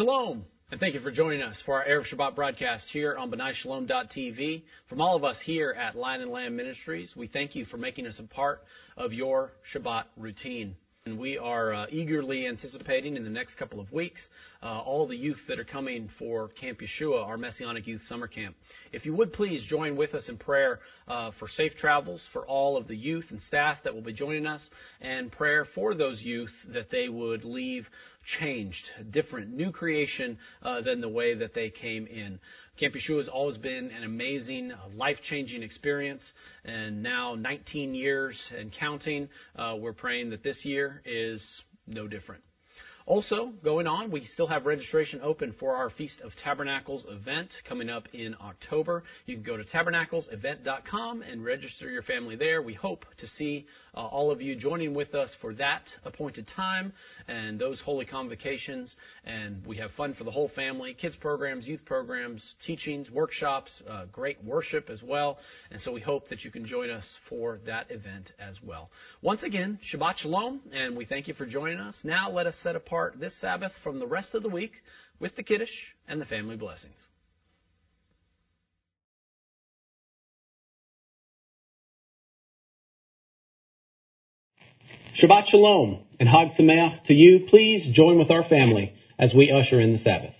Shalom, and thank you for joining us for our Erev Shabbat broadcast here on B'nai From all of us here at Lion and Lamb Ministries, we thank you for making us a part of your Shabbat routine. And we are uh, eagerly anticipating in the next couple of weeks uh, all the youth that are coming for Camp Yeshua, our Messianic Youth Summer Camp. If you would please join with us in prayer uh, for safe travels for all of the youth and staff that will be joining us, and prayer for those youth that they would leave changed, different, new creation uh, than the way that they came in. Camp Yeshua has always been an amazing, life changing experience, and now 19 years and counting. Uh, we're praying that this year is no different. Also, going on, we still have registration open for our Feast of Tabernacles event coming up in October. You can go to tabernaclesevent.com and register your family there. We hope to see uh, all of you joining with us for that appointed time and those holy convocations. And we have fun for the whole family kids programs, youth programs, teachings, workshops, uh, great worship as well. And so we hope that you can join us for that event as well. Once again, Shabbat Shalom, and we thank you for joining us. Now let us set apart this Sabbath from the rest of the week with the Kiddush and the family blessings. Shabbat Shalom and Hag Sameach to you. Please join with our family as we usher in the Sabbath.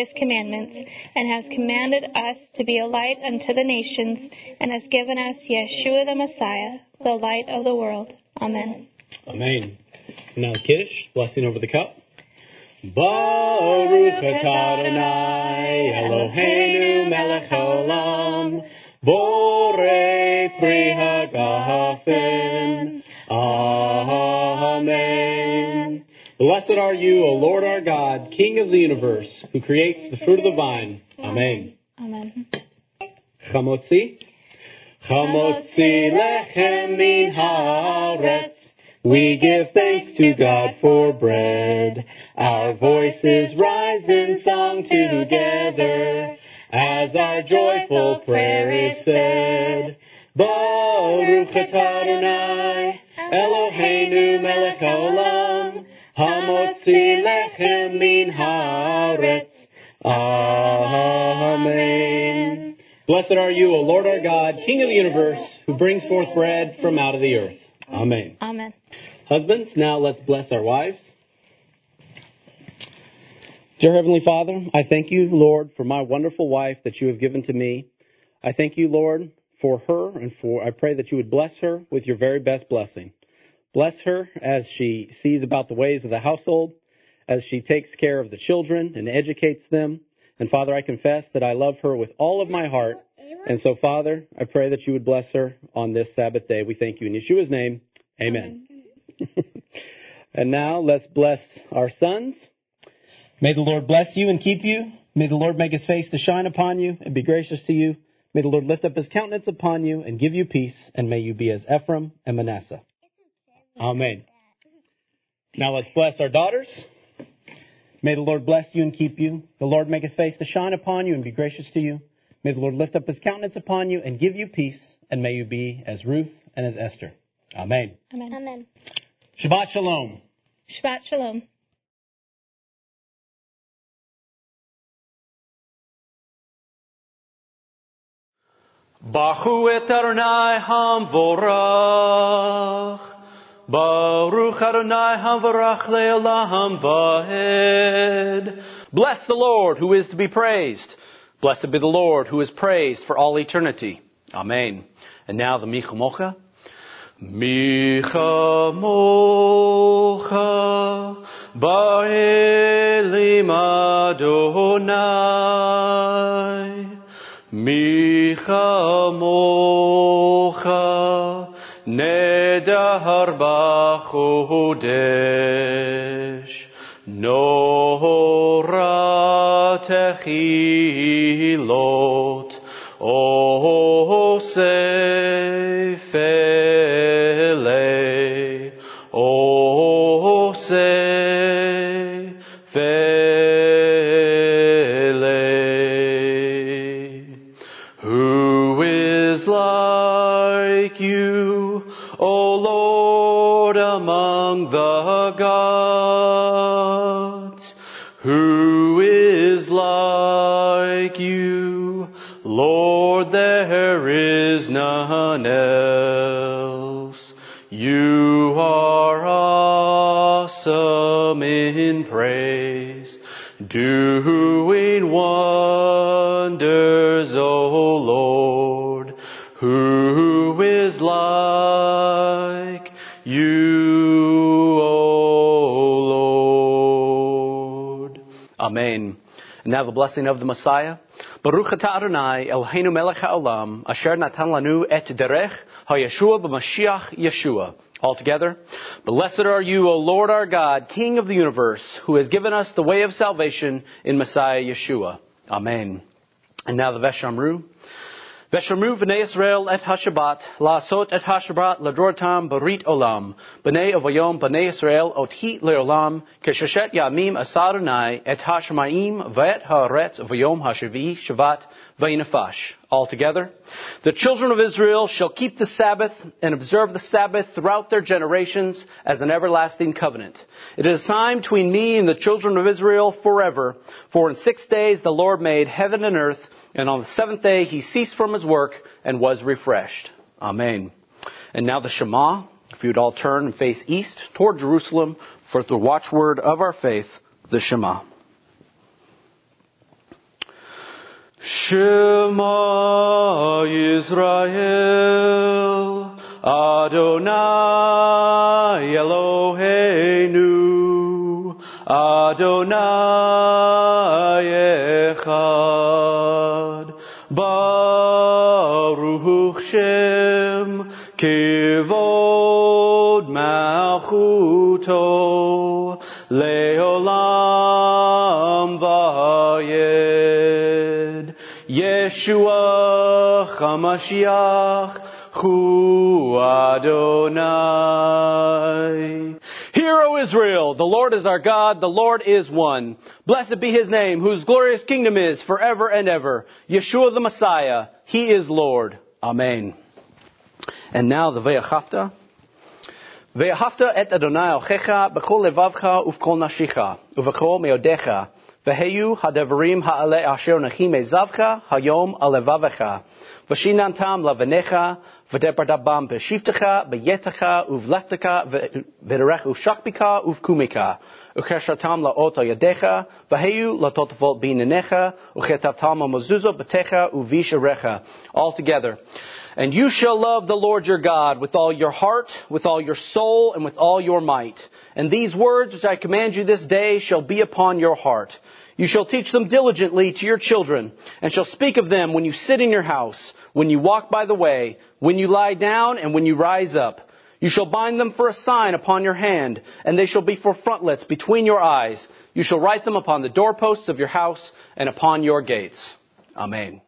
His commandments, and has commanded us to be a light unto the nations, and has given us Yeshua the Messiah, the light of the world. Amen. Amen. Now Kiddush, blessing over the cup. Baruch Adonai Eloheinu melech haolam borei pri hagafen. Amen. Blessed are you, O Lord our God, King of the universe, who creates the fruit of the vine. Amen. Amen. Chamotzi. Chamotzi lechem min haaretz. We give thanks to God for bread. Our voices rise in song together as our joyful prayer is said. Baruch Adonai Eloheinu melech haolam hamotzi lechem min haaretz. Amen. Blessed are you, O Lord our God, King of the universe, who brings forth bread from out of the earth. Amen. Amen. Husbands, now let's bless our wives. Dear Heavenly Father, I thank you, Lord, for my wonderful wife that you have given to me. I thank you, Lord, for her and for, I pray that you would bless her with your very best blessing. Bless her as she sees about the ways of the household, as she takes care of the children and educates them. And Father, I confess that I love her with all of my heart. And so, Father, I pray that you would bless her on this Sabbath day. We thank you in Yeshua's name. Amen. and now let's bless our sons. May the Lord bless you and keep you. May the Lord make his face to shine upon you and be gracious to you. May the Lord lift up his countenance upon you and give you peace, and may you be as Ephraim and Manasseh. Amen. Now let's bless our daughters. May the Lord bless you and keep you. The Lord make his face to shine upon you and be gracious to you. May the Lord lift up his countenance upon you and give you peace, and may you be as Ruth and as Esther. Amen. Amen. Amen. Shabbat Shalom. Shabbat Shalom. Bachu et Adonai Hamvorach. Baruch Adonai le'olam vahed. Bless the Lord who is to be praised. Blessed be the Lord who is praised for all eternity. Amen. And now the Mi Chamocha. Micha mocha ba'elim Adonai. Micha mocha nedahar b'chodesh. Nora techilot o sefele in praise, doing wonders, O Lord. Who is like you, O Lord? Amen. And now the blessing of the Messiah. Baruch atah Adonai Eloheinu melech haolam asher natan lanu et derech hayeshua b'mashiach Yeshua. Altogether, blessed are you, O Lord our God, King of the universe, who has given us the way of salvation in Messiah Yeshua. Amen. And now the Veshamru. Veshamru v'nei Israel et hashabat, la'asot et hashabat ladrotam barit olam, b'nei avayom b'nei Israel othi leolam, kesheshet yamim asaronai et hashamayim v'et haaretz v'yom hashavi shavat v'inafash. Altogether, the children of Israel shall keep the Sabbath and observe the Sabbath throughout their generations as an everlasting covenant. It is a sign between me and the children of Israel forever, for in six days the Lord made heaven and earth, and on the seventh day he ceased from his work and was refreshed. Amen. And now the Shema, if you would all turn and face east toward Jerusalem for the watchword of our faith, the Shema. Shema Yisrael, Adonai Eloheinu, Adonai Echad, Baruch Shem, Kivod Malchuto, Leolam Yeshua HaMashiach, Hu Adonai. Hear, O Israel, the Lord is our God, the Lord is one. Blessed be his name, whose glorious kingdom is forever and ever. Yeshua the Messiah, he is Lord. Amen. And now the Ve'achafta. Ve'achafta et Adonai Ochecha b'chol levavcha uv'kol nashicha uv'chol meodecha v'heyu hadevarim ha'ale asher nachim ezavcha hayom alevavecha v'shinantam lavenecha v'depardabam b'shivtecha b'yetacha uv'lechtecha v'derech uv'shakbika uv'kumika ukeshatam la'ot yadecha v'heyu latotavot b'inenecha uchetavtam mezuzah b'techa u'visharecha altogether and you shall love the Lord your God with all your heart, with all your soul, and with all your might. And these words which I command you this day shall be upon your heart. You shall teach them diligently to your children, and shall speak of them when you sit in your house, when you walk by the way, when you lie down, and when you rise up. You shall bind them for a sign upon your hand, and they shall be for frontlets between your eyes. You shall write them upon the doorposts of your house and upon your gates. Amen.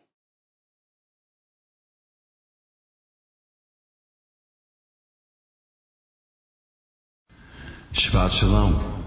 Shabbat Shalom.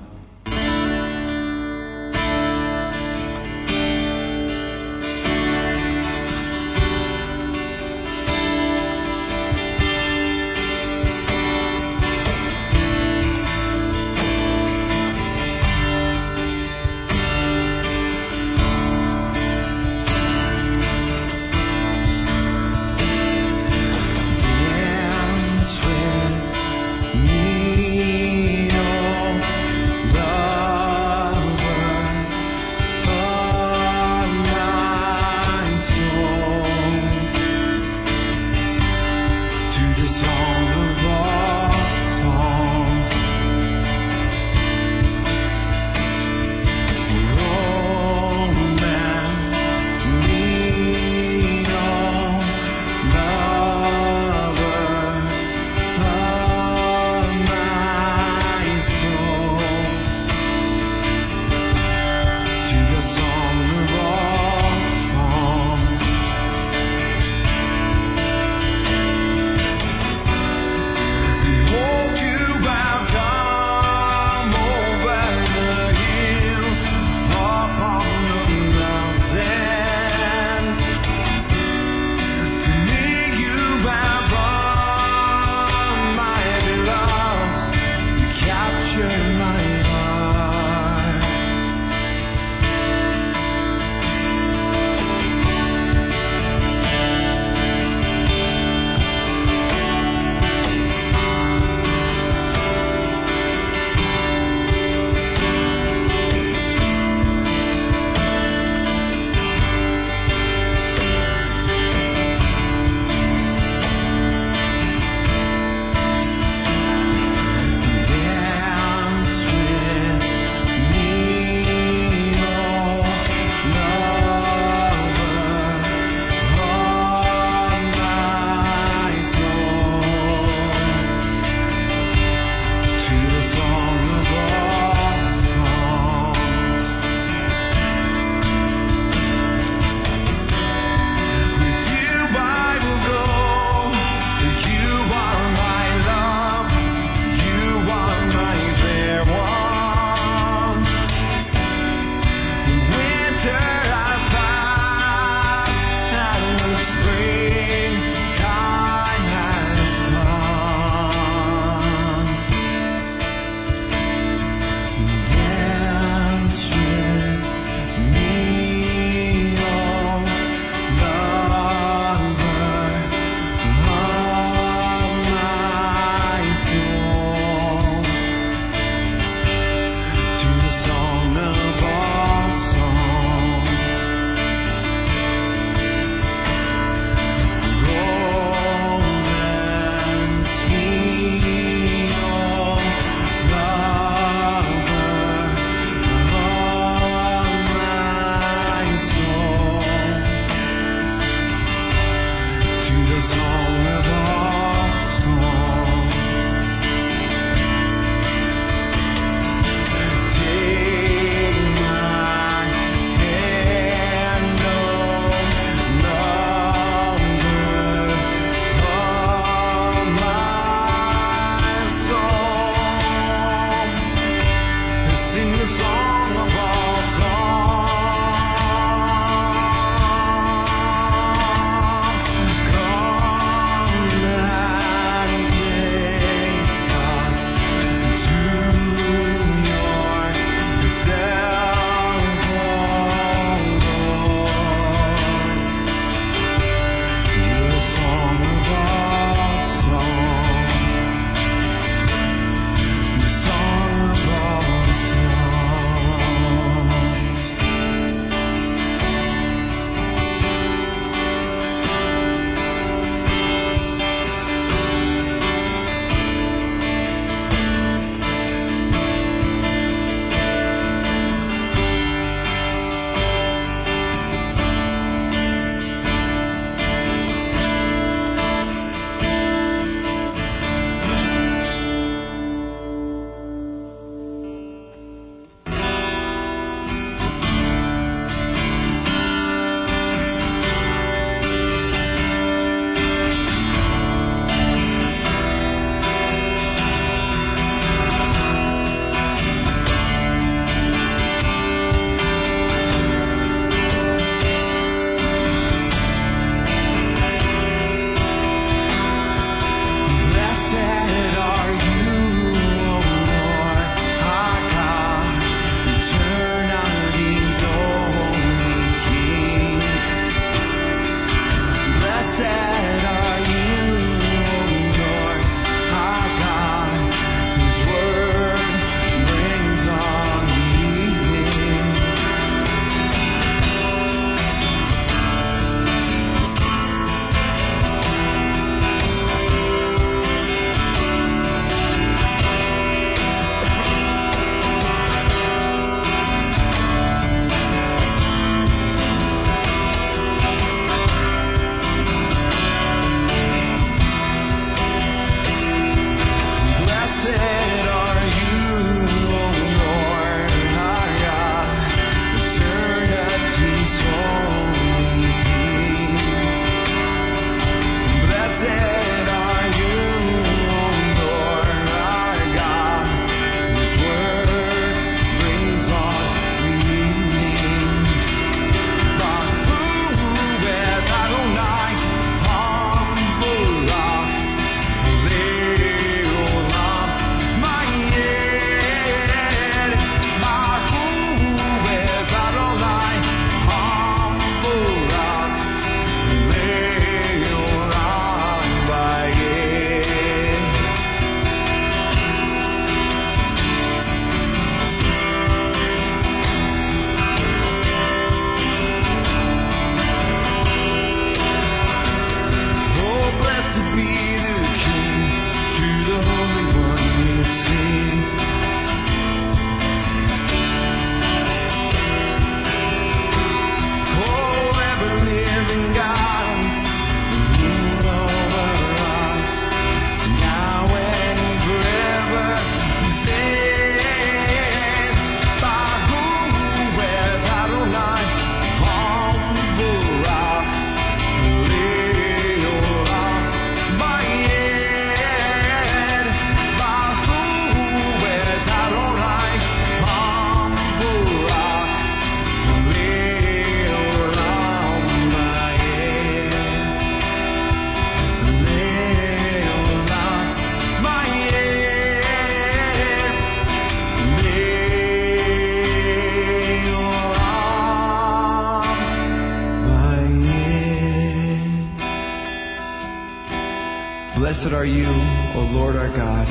Our God,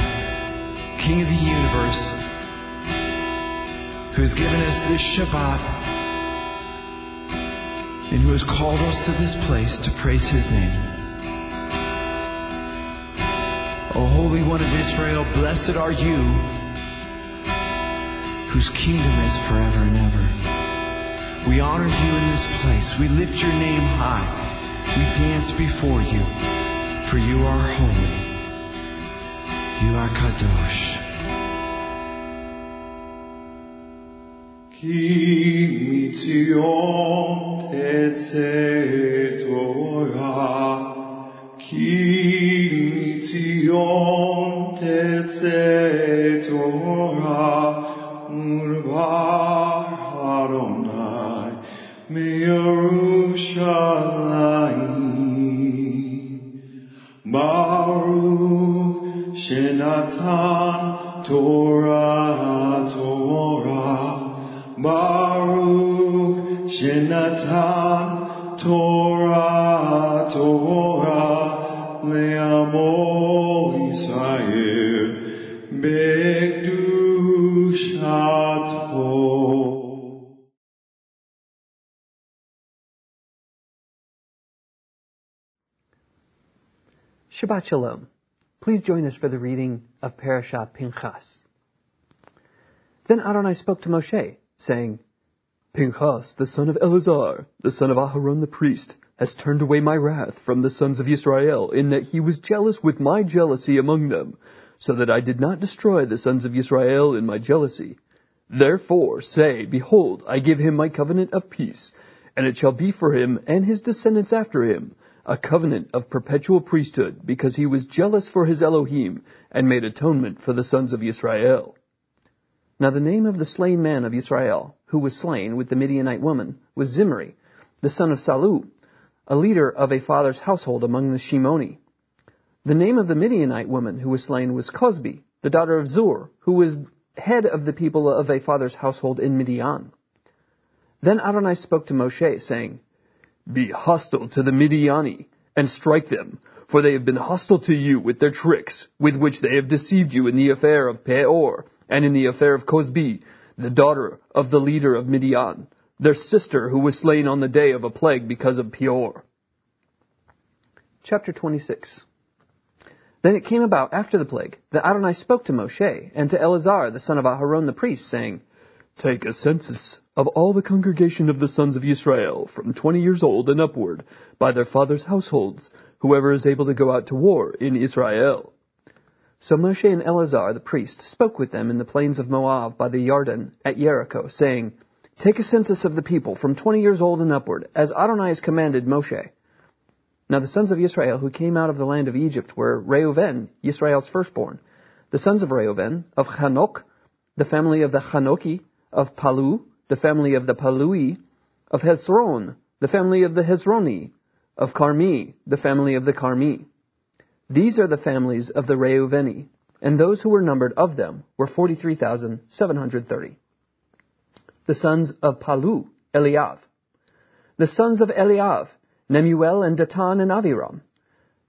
King of the universe, who has given us this Shabbat and who has called us to this place to praise his name. O Holy One of Israel, blessed are you, whose kingdom is forever and ever. We honor you in this place. We lift your name high. We dance before you. for you are holy. You are Kadosh. Ki mitzion Torah. Ki mitzion Torah. Urvar Adonai Yerushalayim. Baruch Shinatan Torah Torah. Baruch Shinatan Torah Torah. Le'amo Yisrael Begdushato Shabbat Shalom. Please join us for the reading of Parashah Pinchas. Then Adonai spoke to Moshe, saying, Pinchas, the son of Eleazar, the son of Aharon the priest, has turned away my wrath from the sons of Israel, in that he was jealous with my jealousy among them, so that I did not destroy the sons of Israel in my jealousy. Therefore say, Behold, I give him my covenant of peace, and it shall be for him and his descendants after him a covenant of perpetual priesthood, because he was jealous for his Elohim, and made atonement for the sons of Israel. Now the name of the slain man of Israel, who was slain with the Midianite woman, was Zimri, the son of Salu, a leader of a father's household among the Shimoni. The name of the Midianite woman who was slain was Cosbi, the daughter of Zur, who was head of the people of a father's household in Midian. Then Adonai spoke to Moshe, saying, Be hostile to the Midiani, and strike them, for they have been hostile to you with their tricks, with which they have deceived you in the affair of Peor, and in the affair of Cosbi, the daughter of the leader of Midian, their sister who was slain on the day of a plague because of Peor. Chapter 26 Then it came about after the plague that Adonai spoke to Moshe and to Eleazar the son of Aharon the priest, saying, Take a census of all the congregation of the sons of Israel, from twenty years old and upward, by their fathers' households, whoever is able to go out to war in Israel. So Moshe and Eleazar the priest spoke with them in the plains of Moab by the Yarden at Jericho, saying, Take a census of the people from twenty years old and upward, as Adonai has commanded Moshe. Now the sons of Israel who came out of the land of Egypt were Reuven, Israel's firstborn, the sons of Reuven, of Hanok, the family of the Hanoki, of Palu, the family of the Palui, of Hezron, the family of the Hezroni, of Carmi, the family of the Carmi. These are the families of the Reuveni, and those who were numbered of them were 43,730. The sons of Palu, Eliav. The sons of Eliav, Nemuel and Datan and Aviram.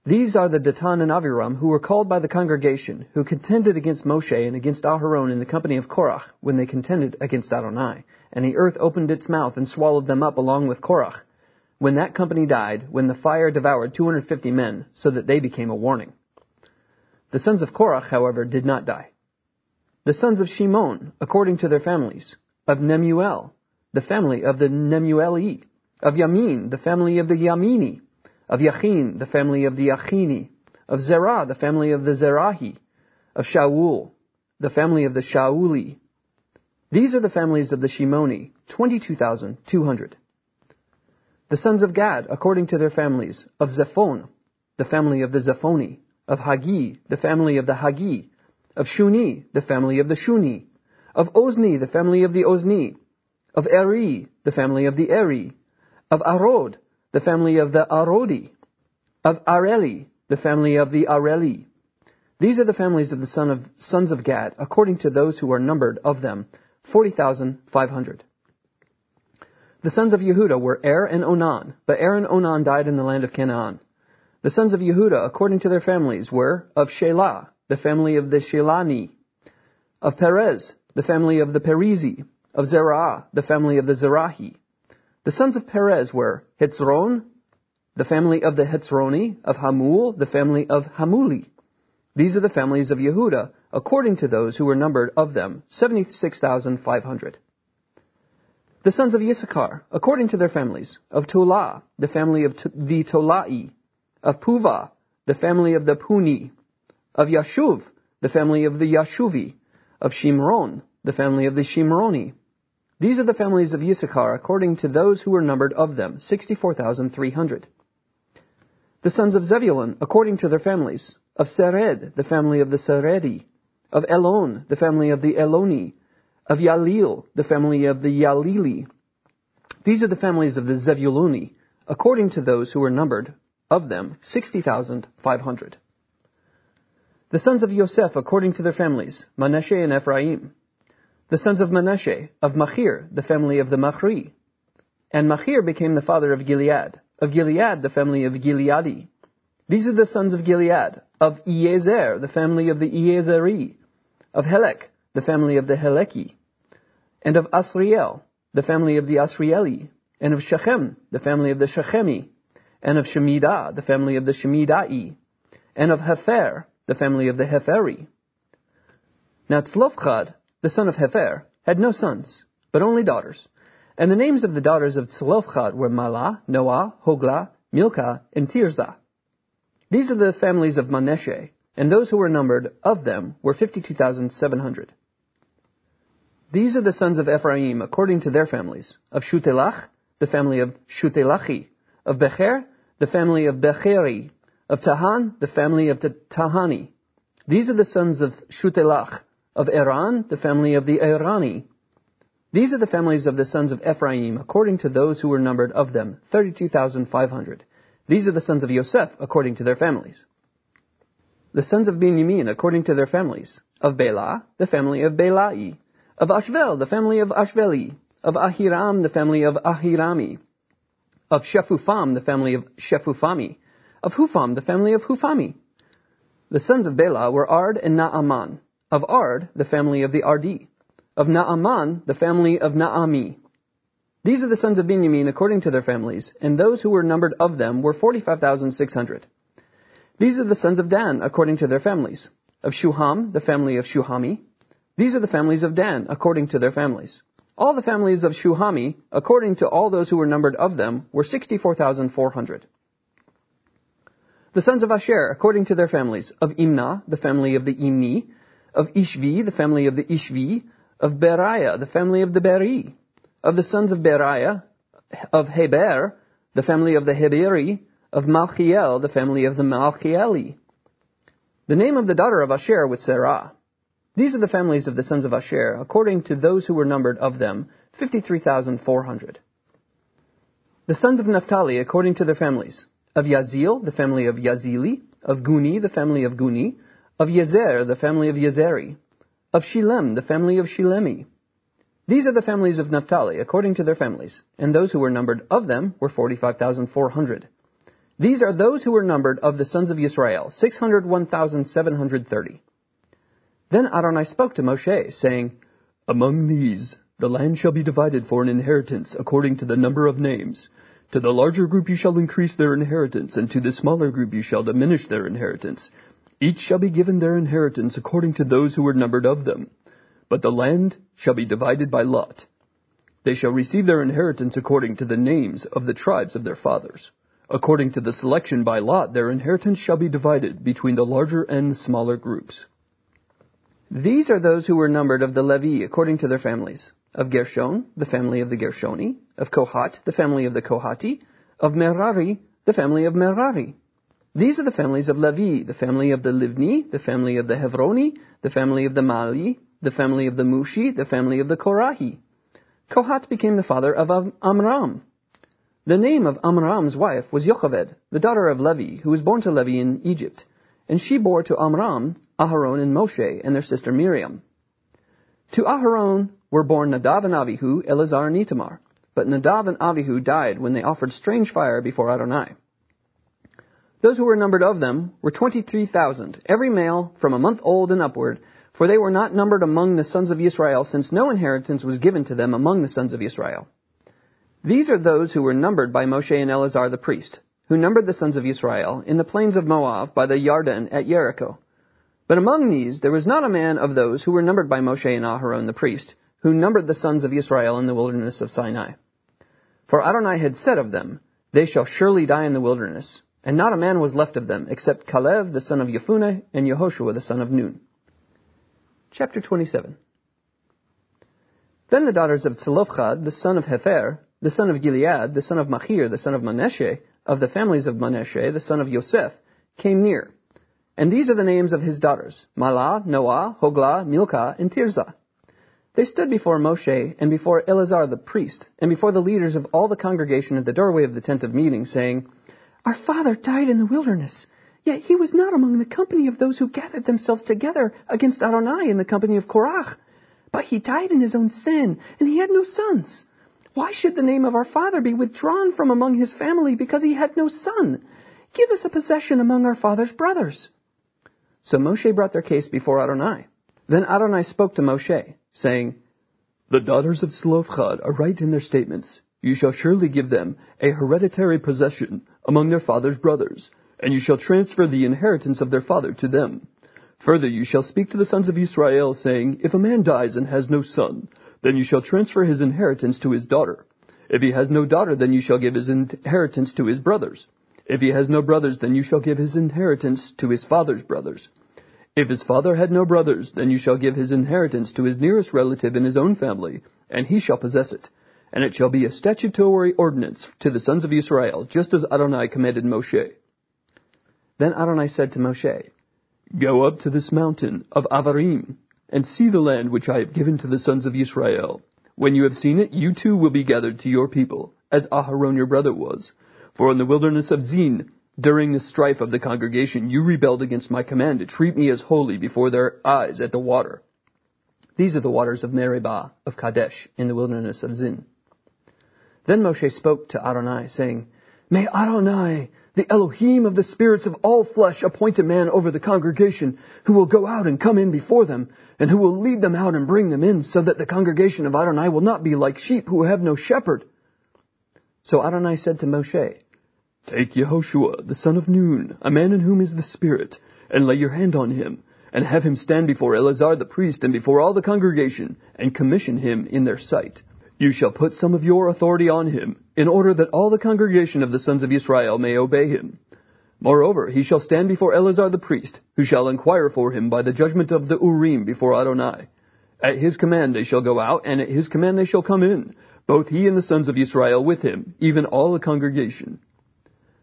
These are the Datan and Aviram who were called by the congregation, who contended against Moshe and against Aharon in the company of Korach when they contended against Adonai. And the earth opened its mouth and swallowed them up along with Korach. When that company died, when the fire devoured 250 men, so that they became a warning. The sons of Korach, however, did not die. The sons of Shimon, according to their families, of Nemuel, the family of the Nemueli, of Yamin, the family of the Yamini, of Yachin, the family of the Yachini, of Zerah, the family of the Zerahi, of Shaul, the family of the Shauli. These are the families of the Shimoni, 22,200. The sons of Gad, according to their families, of Zephon, the family of the Zephoni, of Hagi, the family of the Hagi, of Shuni, the family of the Shuni, of Ozni, the family of the Ozni, of Eri, the family of the Eri, of Arod, the family of the Arodi, of Areli, the family of the Areli. These are the families of the son of, sons of Gad, according to those who are numbered of them, 40,500. The sons of Yehuda were Er and Onan, but Er and Onan died in the land of Canaan. The sons of Yehuda, according to their families, were of Shelah, the family of the Shelani, of Perez, the family of the Perizi, of Zerah, the family of the Zerahi. The sons of Perez were Hitzron, the family of the Hitzroni, of Hamul, the family of Hamuli. These are the families of Yehuda, according to those who were numbered of them, 76,500. The sons of Issachar, according to their families, of Tola, the family of the Tolai, of Puvah, the family of the Puni. Of Yashuv, the family of the Yashuvi. Of Shimron, the family of the Shimroni. These are the families of Issachar according to those who were numbered of them, 64,300. The sons of Zebulun according to their families. Of Sered, the family of the Seredi. Of Elon, the family of the Eloni. Of Yalil, the family of the Yalili. These are the families of the Zebuluni, according to those who were numbered, of them 60,500. The sons of Yosef according to their families, Manasseh and Ephraim. The sons of Manasseh, of Machir, the family of the Machri. And Machir became the father of Gilead. Of Gilead, the family of Gileadi. These are the sons of Gilead. Of Iezer, the family of the Iezeri. Of Helek, the family of the Heleki. And of Asriel, the family of the Asrieli. And of Shechem, the family of the Shechemi. And of Shemidah, the family of the Shemidai. And of Hefer, the family of the Heferi. Now Tzlofchad, the son of Hefer, had no sons, but only daughters. And the names of the daughters of Tzlofchad were Malah, Noah, Hoglah, Milcah, and Tirzah. These are the families of Manasseh, and those who were numbered of them were 52,700. These are the sons of Ephraim according to their families. Of Shutelach, the family of Shutelachi. Of Becher, the family of Becheri. Of Tahan, the family of the Tahani. These are the sons of Shutelach. Of Eran, the family of the Erani. These are the families of the sons of Ephraim, according to those who were numbered of them, 32,500. These are the sons of Yosef, according to their families. The sons of Benjamin, according to their families. Of Bela, the family of Belai. Of Ashvel, the family of Ashveli. Of Ahiram, the family of Ahirami. Of Shefufam, the family of Shefufami. Of Hufam, the family of Hufami. The sons of Bela were Ard and Naaman. Of Ard, the family of the Ardi. Of Naaman, the family of Naami. These are the sons of Benjamin according to their families, and those who were numbered of them were 45,600. These are the sons of Dan according to their families. Of Shuham, the family of Shuhami. These are the families of Dan according to their families. All the families of Shuhami, according to all those who were numbered of them, were 64,400. The sons of Asher, according to their families, of Imnah, the family of the Imni, of Ishvi, the family of the Ishvi, of Beriah, the family of the Beri, of the sons of Beriah, of Heber, the family of the Heberi, of Malchiel, the family of the Malchieli. The name of the daughter of Asher was Sarah. These are the families of the sons of Asher, according to those who were numbered of them, 53,400. The sons of Naphtali, according to their families, of Yazil, the family of Yazili, of Guni, the family of Guni, of Yezer, the family of Yezeri, of Shilem, the family of Shilemi. These are the families of Naphtali, according to their families, and those who were numbered of them were 45,400. These are those who were numbered of the sons of Israel, 601,730. Then Adonai spoke to Moshe, saying, Among these the land shall be divided for an inheritance according to the number of names. To the larger group you shall increase their inheritance, and to the smaller group you shall diminish their inheritance. Each shall be given their inheritance according to those who were numbered of them. But the land shall be divided by lot. They shall receive their inheritance according to the names of the tribes of their fathers. According to the selection by lot, their inheritance shall be divided between the larger and the smaller groups. These are those who were numbered of the Levi according to their families. Of Gershon, the family of the Gershoni. Of Kohat, the family of the Kohati. Of Merari, the family of Merari. These are the families of Levi, the family of the Livni, the family of the Hevroni, the family of the Mali, the family of the Mushi, the family of the Korahi. Kohat became the father of Amram. The name of Amram's wife was Yocheved, the daughter of Levi, who was born to Levi in Egypt. And she bore to Amram Aharon and Moshe and their sister Miriam. To Aharon were born Nadav and Avihu, Eleazar and Itamar. But Nadav and Avihu died when they offered strange fire before Adonai. Those who were numbered of them were 23,000, every male from a month old and upward, for they were not numbered among the sons of Israel, since no inheritance was given to them among the sons of Israel. These are those who were numbered by Moshe and Eleazar the priest, who numbered the sons of Israel in the plains of Moab by the Yarden at Jericho. But among these there was not a man of those who were numbered by Moshe and Aharon the priest, who numbered the sons of Israel in the wilderness of Sinai. For Adonai had said of them, They shall surely die in the wilderness, and not a man was left of them, except Caleb the son of Yefuneh and Yehoshua the son of Nun. Chapter 27 Then the daughters of Zelophehad the son of Hepher, the son of Gilead, the son of Machir, the son of Manasseh, of the families of Manasseh, the son of Yosef, came near. And these are the names of his daughters, Mahlah, Noah, Hoglah, Milcah, and Tirzah. They stood before Moshe and before Eleazar the priest, and before the leaders of all the congregation at the doorway of the tent of meeting, saying, Our father died in the wilderness, yet he was not among the company of those who gathered themselves together against Adonai in the company of Korach. But he died in his own sin, and he had no sons. Why should the name of our father be withdrawn from among his family because he had no son? Give us a possession among our father's brothers. So Moshe brought their case before Adonai. Then Adonai spoke to Moshe, saying, The daughters of Zelophehad are right in their statements. You shall surely give them a hereditary possession among their father's brothers, and you shall transfer the inheritance of their father to them. Further, you shall speak to the sons of Israel, saying, If a man dies and has no son, then you shall transfer his inheritance to his daughter. If he has no daughter, then you shall give his inheritance to his brothers. If he has no brothers, then you shall give his inheritance to his father's brothers. If his father had no brothers, then you shall give his inheritance to his nearest relative in his own family, and he shall possess it. And it shall be a statutory ordinance to the sons of Israel, just as Adonai commanded Moshe. Then Adonai said to Moshe, Go up to this mountain of Avarim, and see the land which I have given to the sons of Israel. When you have seen it, you too will be gathered to your people, as Aharon your brother was. For in the wilderness of Zin, during the strife of the congregation, you rebelled against my command to treat me as holy before their eyes at the water. These are the waters of Meribah of Kadesh in the wilderness of Zin. Then Moshe spoke to Adonai, saying, May Adonai, the Elohim of the spirits of all flesh, appoint a man over the congregation who will go out and come in before them, and who will lead them out and bring them in, so that the congregation of Adonai will not be like sheep who have no shepherd. So Adonai said to Moshe, Take Yehoshua, the son of Nun, a man in whom is the Spirit, and lay your hand on him, and have him stand before Eleazar the priest and before all the congregation, and commission him in their sight. You shall put some of your authority on him, in order that all the congregation of the sons of Israel may obey him. Moreover, he shall stand before Eleazar the priest, who shall inquire for him by the judgment of the Urim before Adonai. At his command they shall go out, and at his command they shall come in, both he and the sons of Israel with him, even all the congregation.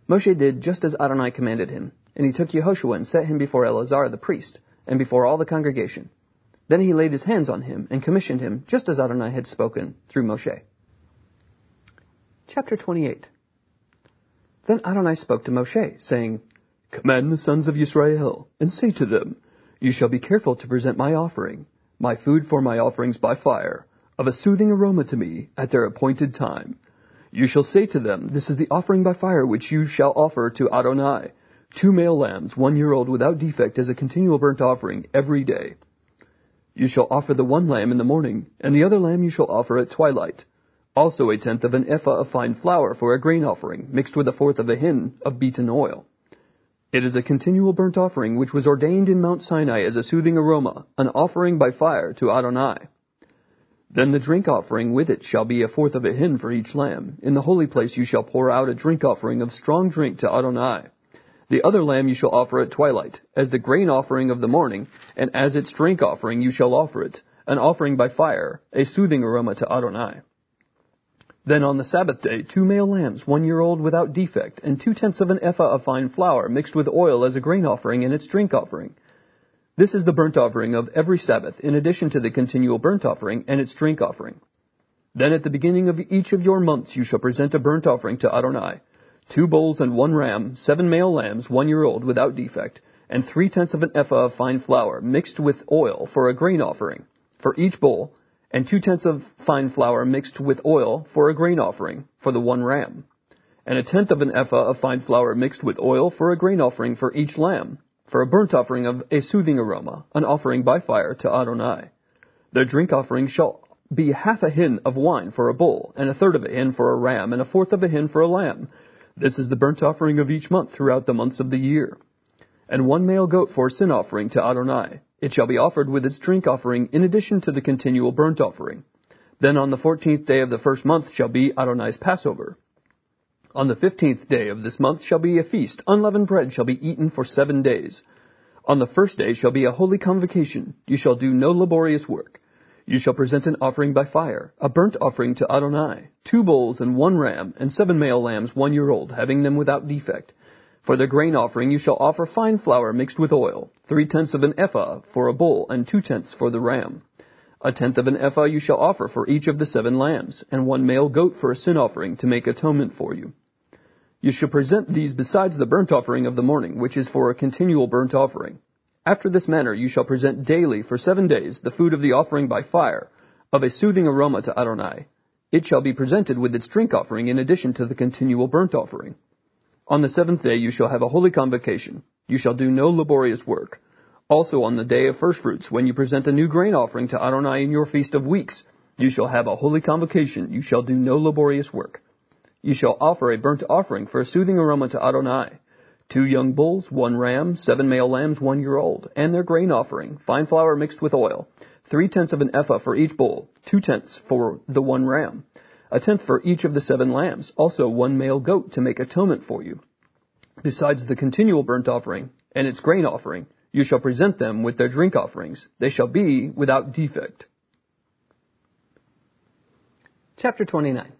Moshe did just as Adonai commanded him, and he took Yehoshua and set him before Eleazar the priest, and before all the congregation. Then he laid his hands on him and commissioned him, just as Adonai had spoken through Moshe. Chapter 28 Then Adonai spoke to Moshe, saying, Command the sons of Israel, and say to them, You shall be careful to present my offering, my food for my offerings by fire, of a soothing aroma to me at their appointed time, you shall say to them, This is the offering by fire which you shall offer to Adonai. Two male lambs, one year old without defect, as a continual burnt offering every day. You shall offer the one lamb in the morning, and the other lamb you shall offer at twilight. Also a tenth of an ephah of fine flour for a grain offering, mixed with a fourth of a hin of beaten oil. It is a continual burnt offering which was ordained in Mount Sinai as a soothing aroma, an offering by fire to Adonai. Then the drink offering with it shall be a fourth of a hin for each lamb. In the holy place you shall pour out a drink offering of strong drink to Adonai. The other lamb you shall offer at twilight, as the grain offering of the morning, and as its drink offering you shall offer it, an offering by fire, a soothing aroma to Adonai. Then on the Sabbath day, two male lambs, one year old without defect, and two tenths of an ephah of fine flour, mixed with oil as a grain offering and its drink offering. This is the burnt offering of every Sabbath, in addition to the continual burnt offering and its drink offering. Then at the beginning of each of your months you shall present a burnt offering to Adonai, two bulls and one ram, seven male lambs, one year old, without defect, and three tenths of an ephah of fine flour, mixed with oil, for a grain offering, for each bull, and two tenths of fine flour mixed with oil, for a grain offering, for the one ram, and a tenth of an ephah of fine flour mixed with oil, for a grain offering, for each lamb, for a burnt offering of a soothing aroma, an offering by fire to Adonai. Their drink offering shall be half a hin of wine for a bull, and a third of a hin for a ram, and a fourth of a hin for a lamb. This is the burnt offering of each month throughout the months of the year. And one male goat for a sin offering to Adonai. It shall be offered with its drink offering in addition to the continual burnt offering. Then on the fourteenth day of the first month shall be Adonai's Passover. On the fifteenth day of this month shall be a feast. Unleavened bread shall be eaten for seven days. On the first day shall be a holy convocation. You shall do no laborious work. You shall present an offering by fire, a burnt offering to Adonai, two bulls and one ram, and seven male lambs one year old, having them without defect. For the grain offering you shall offer fine flour mixed with oil, three tenths of an ephah for a bull, and two tenths for the ram. A tenth of an ephah you shall offer for each of the seven lambs, and one male goat for a sin offering to make atonement for you. You shall present these besides the burnt offering of the morning, which is for a continual burnt offering. After this manner you shall present daily for seven days the food of the offering by fire, of a soothing aroma to Adonai. It shall be presented with its drink offering in addition to the continual burnt offering. On the seventh day you shall have a holy convocation. You shall do no laborious work. Also on the day of firstfruits, when you present a new grain offering to Adonai in your feast of weeks, you shall have a holy convocation. You shall do no laborious work. You shall offer a burnt offering for a soothing aroma to Adonai. Two young bulls, one ram, seven male lambs one year old, and their grain offering, fine flour mixed with oil, three tenths of an ephah for each bull, two tenths for the one ram, a tenth for each of the seven lambs, also one male goat to make atonement for you. Besides the continual burnt offering and its grain offering, you shall present them with their drink offerings. They shall be without defect. Chapter 29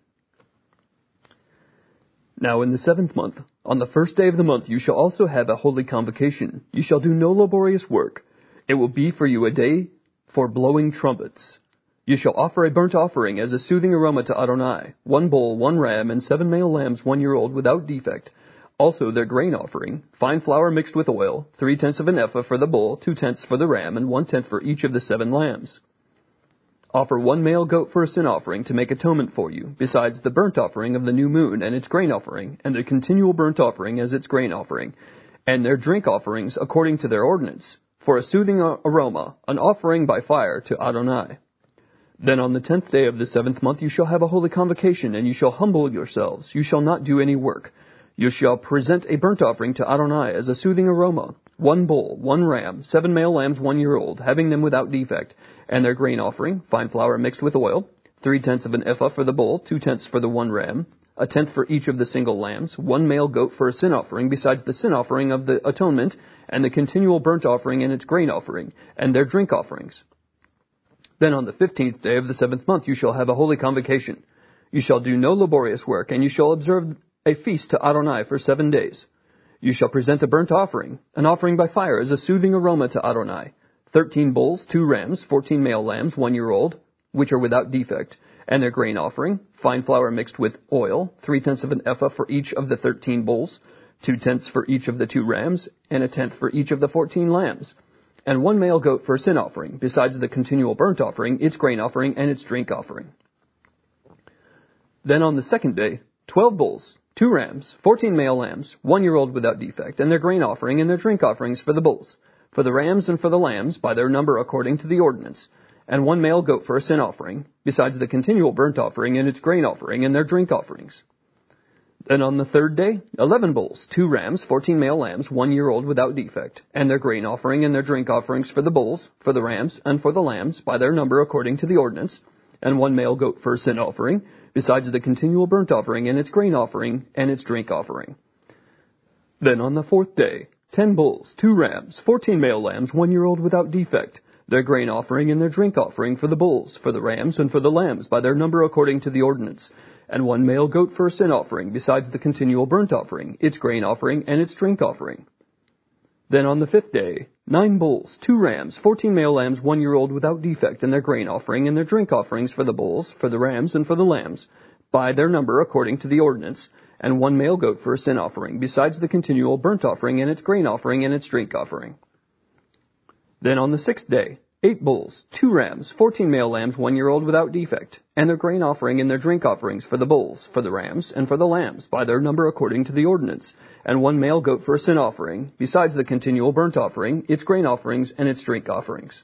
now in the seventh month, on the first day of the month, you shall also have a holy convocation. You shall do no laborious work. It will be for you a day for blowing trumpets. You shall offer a burnt offering as a soothing aroma to Adonai, one bull, one ram, and seven male lambs one year old without defect. Also their grain offering, fine flour mixed with oil, three tenths of an ephah for the bull, two tenths for the ram, and one tenth for each of the seven lambs. Offer one male goat for a sin offering to make atonement for you, besides the burnt offering of the new moon and its grain offering, and the continual burnt offering as its grain offering, and their drink offerings according to their ordinance, for a soothing aroma, an offering by fire to Adonai. Then on the tenth day of the seventh month you shall have a holy convocation, and you shall humble yourselves. You shall not do any work. You shall present a burnt offering to Adonai as a soothing aroma, one bull, one ram, seven male lambs one year old, having them without defect, and their grain offering, fine flour mixed with oil, three tenths of an ephah for the bull, two tenths for the one ram, a tenth for each of the single lambs, one male goat for a sin offering, besides the sin offering of the atonement, and the continual burnt offering and its grain offering, and their drink offerings. Then on the fifteenth day of the seventh month you shall have a holy convocation. You shall do no laborious work, and you shall observe a feast to Adonai for seven days. You shall present a burnt offering, an offering by fire as a soothing aroma to Adonai. Thirteen bulls, two rams, fourteen male lambs, one year old, which are without defect, and their grain offering, fine flour mixed with oil, three tenths of an ephah for each of the thirteen bulls, two tenths for each of the two rams, and a tenth for each of the fourteen lambs, and one male goat for a sin offering, besides the continual burnt offering, its grain offering, and its drink offering. Then on the second day, twelve bulls, two rams, fourteen male lambs, one year old without defect, and their grain offering and their drink offerings for the bulls, for the rams and for the lambs by their number according to the ordinance, and one male goat for a sin offering, besides the continual burnt offering and its grain offering and their drink offerings. Then on the third day, eleven bulls, two rams, fourteen male lambs, one year old without defect, and their grain offering and their drink offerings for the bulls, for the rams, and for the lambs, by their number according to the ordinance, and one male goat for a sin offering, besides the continual burnt offering and its grain offering and its drink offering. Then on the fourth day, ten bulls, two rams, fourteen male lambs, one year old without defect, their grain offering and their drink offering for the bulls, for the rams, and for the lambs, by their number according to the ordinance, and one male goat for a sin offering, besides the continual burnt offering, its grain offering, and its drink offering. Then on the fifth day, nine bulls, two rams, fourteen male lambs, one year old without defect, and their grain offering, and their drink offerings for the bulls, for the rams, and for the lambs, by their number according to the ordinance, and one male goat for a sin offering, besides the continual burnt offering and its grain offering and its drink offering. Then on the sixth day, eight bulls, two rams, fourteen male lambs, one year old without defect, and their grain offering and their drink offerings for the bulls, for the rams, and for the lambs, by their number according to the ordinance, and one male goat for a sin offering, besides the continual burnt offering, its grain offerings, and its drink offerings.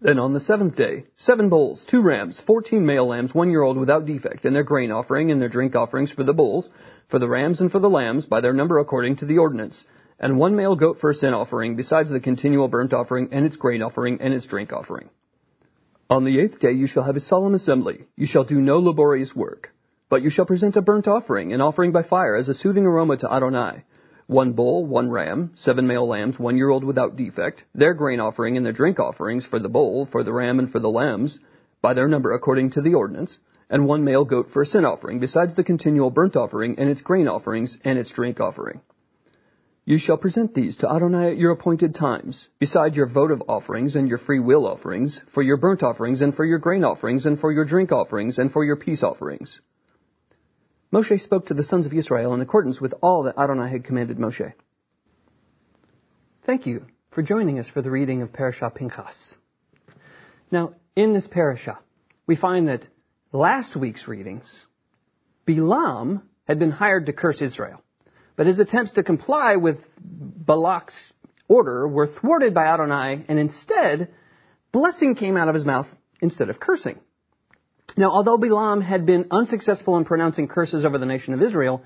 Then on the seventh day, seven bulls, two rams, fourteen male lambs, one year old without defect, and their grain offering and their drink offerings for the bulls, for the rams and for the lambs, by their number according to the ordinance, and one male goat for a sin offering, besides the continual burnt offering and its grain offering and its drink offering. On the eighth day you shall have a solemn assembly. You shall do no laborious work. But you shall present a burnt offering, an offering by fire, as a soothing aroma to Adonai. One bull, one ram, seven male lambs, one year old without defect, their grain offering and their drink offerings for the bull, for the ram, and for the lambs, by their number according to the ordinance, and one male goat for a sin offering, besides the continual burnt offering, and its grain offerings, and its drink offering. You shall present these to Adonai at your appointed times, beside your votive offerings and your free will offerings, for your burnt offerings and for your grain offerings and for your drink offerings and for your peace offerings. Moshe spoke to the sons of Israel in accordance with all that Adonai had commanded Moshe. Thank you for joining us for the reading of Parashah Pinchas. Now, in this parashah, we find that last week's readings, Bilam had been hired to curse Israel. But his attempts to comply with Balak's order were thwarted by Adonai, and instead, blessing came out of his mouth instead of cursing. Now, although Bilam had been unsuccessful in pronouncing curses over the nation of Israel,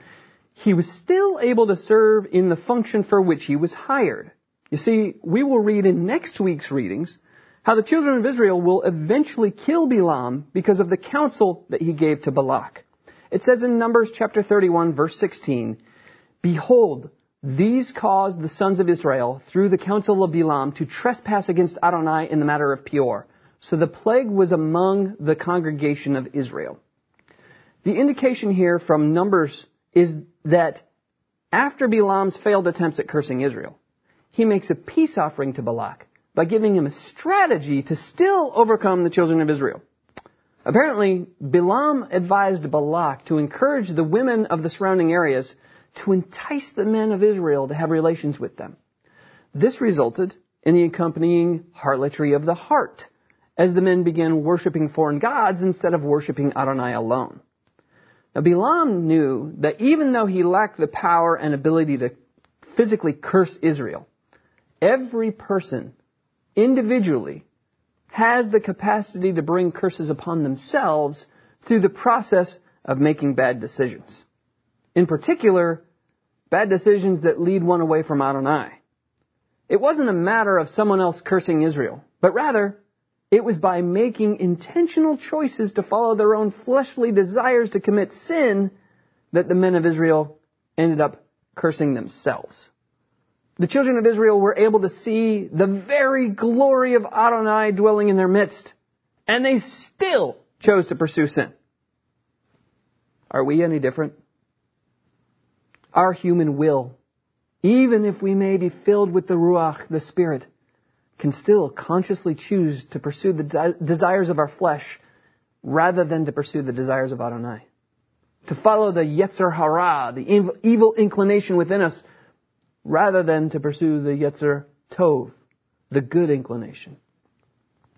he was still able to serve in the function for which he was hired. You see, we will read in next week's readings how the children of Israel will eventually kill Bilam because of the counsel that he gave to Balak. It says in Numbers chapter 31 verse 16, Behold, these caused the sons of Israel, through the counsel of Balaam to trespass against Adonai in the matter of Peor. So the plague was among the congregation of Israel. The indication here from Numbers is that after Balaam's failed attempts at cursing Israel, he makes a peace offering to Balak by giving him a strategy to still overcome the children of Israel. Apparently, Balaam advised Balak to encourage the women of the surrounding areas to entice the men of Israel to have relations with them. This resulted in the accompanying harlotry of the heart, as the men began worshiping foreign gods instead of worshiping Adonai alone. Now, Balaam knew that even though he lacked the power and ability to physically curse Israel, every person individually has the capacity to bring curses upon themselves through the process of making bad decisions. In particular, bad decisions that lead one away from Adonai. It wasn't a matter of someone else cursing Israel, but rather, it was by making intentional choices to follow their own fleshly desires to commit sin that the men of Israel ended up cursing themselves. The children of Israel were able to see the very glory of Adonai dwelling in their midst, and they still chose to pursue sin. Are we any different? Our human will, even if we may be filled with the Ruach, the Spirit, can still consciously choose to pursue the de- desires of our flesh rather than to pursue the desires of Adonai. To follow the Yetzer Hara, the evil inclination within us, rather than to pursue the Yetzer Tov, the good inclination.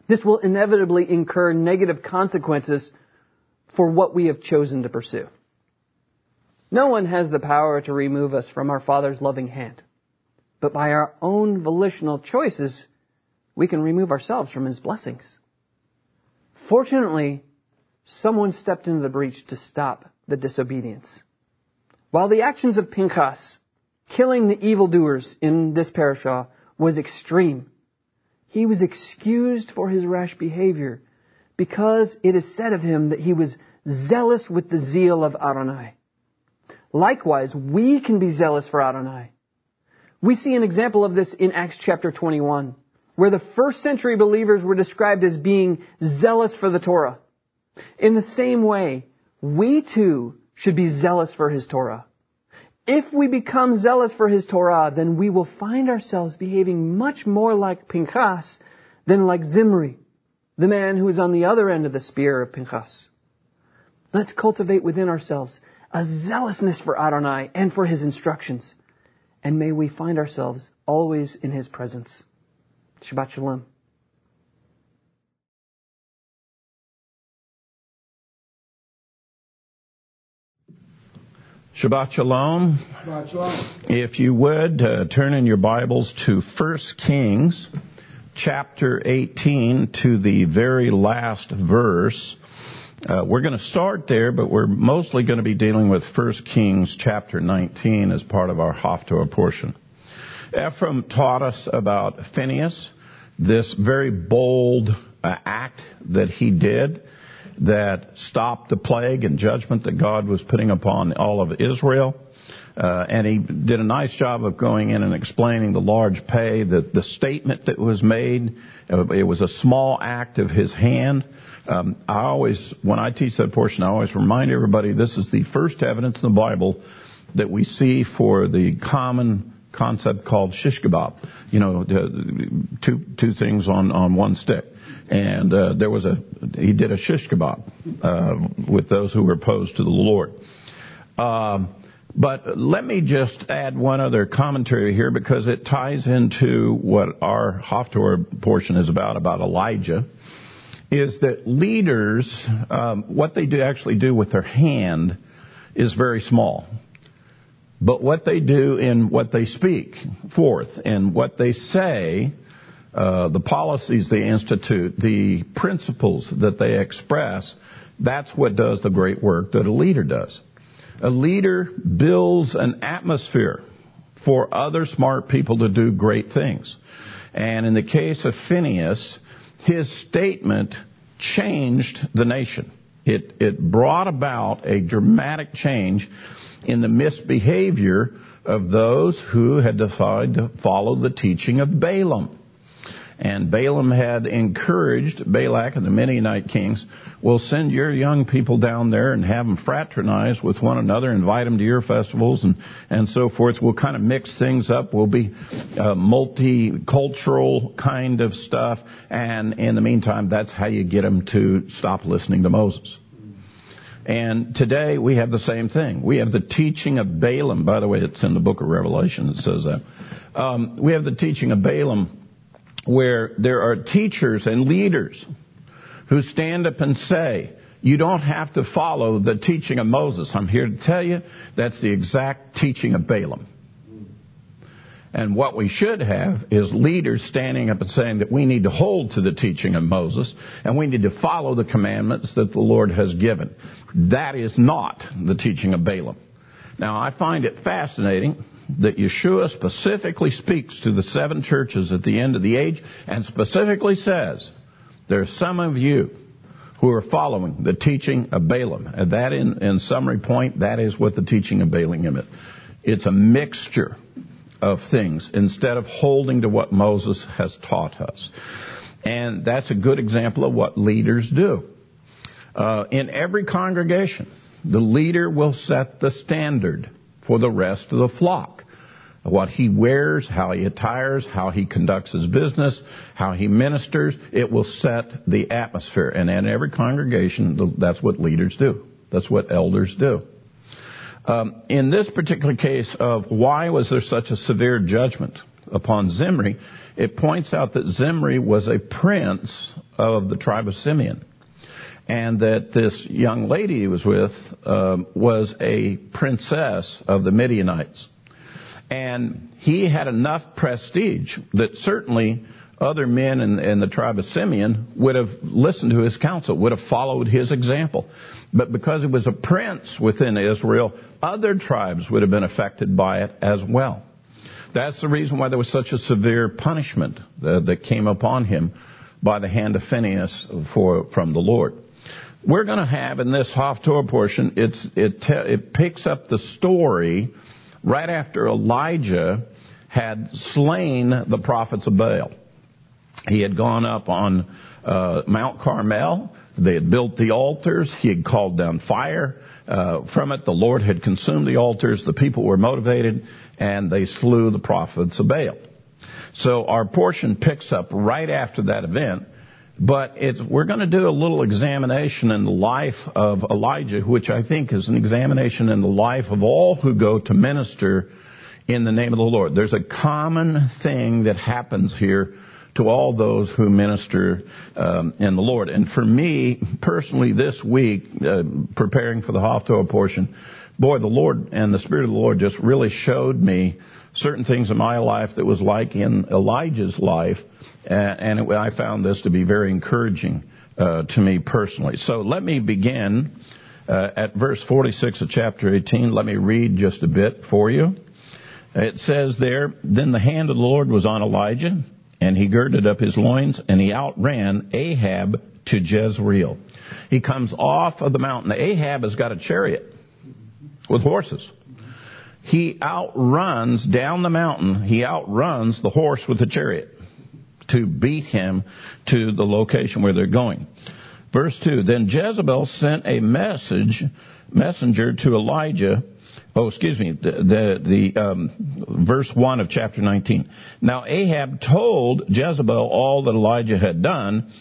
This will inevitably incur negative consequences for what we have chosen to pursue. No one has the power to remove us from our Father's loving hand. But by our own volitional choices, we can remove ourselves from His blessings. Fortunately, someone stepped into the breach to stop the disobedience. While the actions of Pinchas, killing the evildoers in this parashah, was extreme, he was excused for his rash behavior because it is said of him that he was zealous with the zeal of Adonai. Likewise, we can be zealous for Adonai. We see an example of this in Acts chapter 21, where the first century believers were described as being zealous for the Torah. In the same way, we too should be zealous for His Torah. If we become zealous for His Torah, then we will find ourselves behaving much more like Pinchas than like Zimri, the man who is on the other end of the spear of Pinchas. Let's cultivate within ourselves a zealousness for Adonai and for his instructions. And may we find ourselves always in his presence. Shabbat Shalom. Shabbat Shalom. Shabbat Shalom. If you would uh, turn in your Bibles to 1 Kings chapter 18 to the very last verse. Uh, we're going to start there, but we're mostly going to be dealing with 1 Kings chapter 19 as part of our Haftorah portion. Ephraim taught us about Phineas, this very bold uh, act that he did. that stopped the plague and judgment that God was putting upon all of Israel. Uh, and he did a nice job of going in and explaining the large pay, the, the statement that was made. Uh, it was a small act of his hand. Um, I always, when I teach that portion, I always remind everybody this is the first evidence in the Bible that we see for the common concept called shish kebab. You know, two two things on on one stick. And uh, there was a he did a shish kebab uh, with those who were opposed to the Lord. Um, but let me just add one other commentary here because it ties into what our Haftorah portion is about, about Elijah, is that leaders, um, what they do actually do with their hand is very small. But what they do in what they speak forth and what they say, uh, the policies they institute, the principles that they express, that's what does the great work that a leader does. A leader builds an atmosphere for other smart people to do great things. And in the case of Phineas, his statement changed the nation. It, it brought about a dramatic change in the misbehavior of those who had decided to follow the teaching of Balaam. And Balaam had encouraged Balak and the Midianite kings, well, send your young people down there and have them fraternize with one another, invite them to your festivals and, and so forth. We'll kind of mix things up. We'll be uh, multicultural kind of stuff. And in the meantime, that's how you get them to stop listening to Moses. And today we have the same thing. We have the teaching of Balaam. By the way, it's in the book of Revelation. that says that. Um, we have the teaching of Balaam where there are teachers and leaders who stand up and say, you don't have to follow the teaching of Moses. I'm here to tell you that's the exact teaching of Balaam. And what we should have is leaders standing up and saying that we need to hold to the teaching of Moses and we need to follow the commandments that the Lord has given. That is not the teaching of Balaam. Now I find it fascinating that Yeshua specifically speaks to the seven churches at the end of the age and specifically says, there are some of you who are following the teaching of Balaam. And that in, in summary point, that is what the teaching of Balaam is. It's a mixture of things instead of holding to what Moses has taught us. And that's a good example of what leaders do. Uh, in every congregation, the leader will set the standard for the rest of the flock. What he wears, how he attires, how he conducts his business, how he ministers, it will set the atmosphere. And in every congregation, that's what leaders do. That's what elders do. Um, in this particular case of why was there such a severe judgment upon Zimri, it points out that Zimri was a prince of the tribe of Simeon and that this young lady he was with um, was a princess of the Midianites. And he had enough prestige that certainly other men in, in, the tribe of Simeon would have listened to his counsel, would have followed his example. But because he was a prince within Israel, other tribes would have been affected by it as well. That's the reason why there was such a severe punishment that, that came upon him by the hand of Phineas for, from the Lord we're going to have in this Haftorah portion, it's, it, te- it picks up the story right after Elijah had slain the prophets of Baal. He had gone up on uh, Mount Carmel. They had built the altars. He had called down fire uh, from it. The Lord had consumed the altars. The people were motivated, and they slew the prophets of Baal. So our portion picks up right after that event but we're going to do a little examination in the life of Elijah, which I think is an examination in the life of all who go to minister in the name of the Lord. There's a common thing that happens here to all those who minister um, in the Lord. And for me, personally, this week, uh, preparing for the Haftorah portion, boy, the Lord and the Spirit of the Lord just really showed me certain things in my life that was like in Elijah's life and it, I found this to be very encouraging uh, to me personally. So let me begin uh, at verse 46 of chapter 18. Let me read just a bit for you. It says there, Then the hand of the Lord was on Elijah, and he girded up his loins, and he outran Ahab to Jezreel. He comes off of the mountain. Ahab has got a chariot with horses. He outruns down the mountain, he outruns the horse with the chariot to beat him to the location where they're going. Verse 2 Then Jezebel sent a message, messenger to Elijah. Oh, excuse me, the, the, the um, verse 1 of chapter 19. Now Ahab told Jezebel all that Elijah had done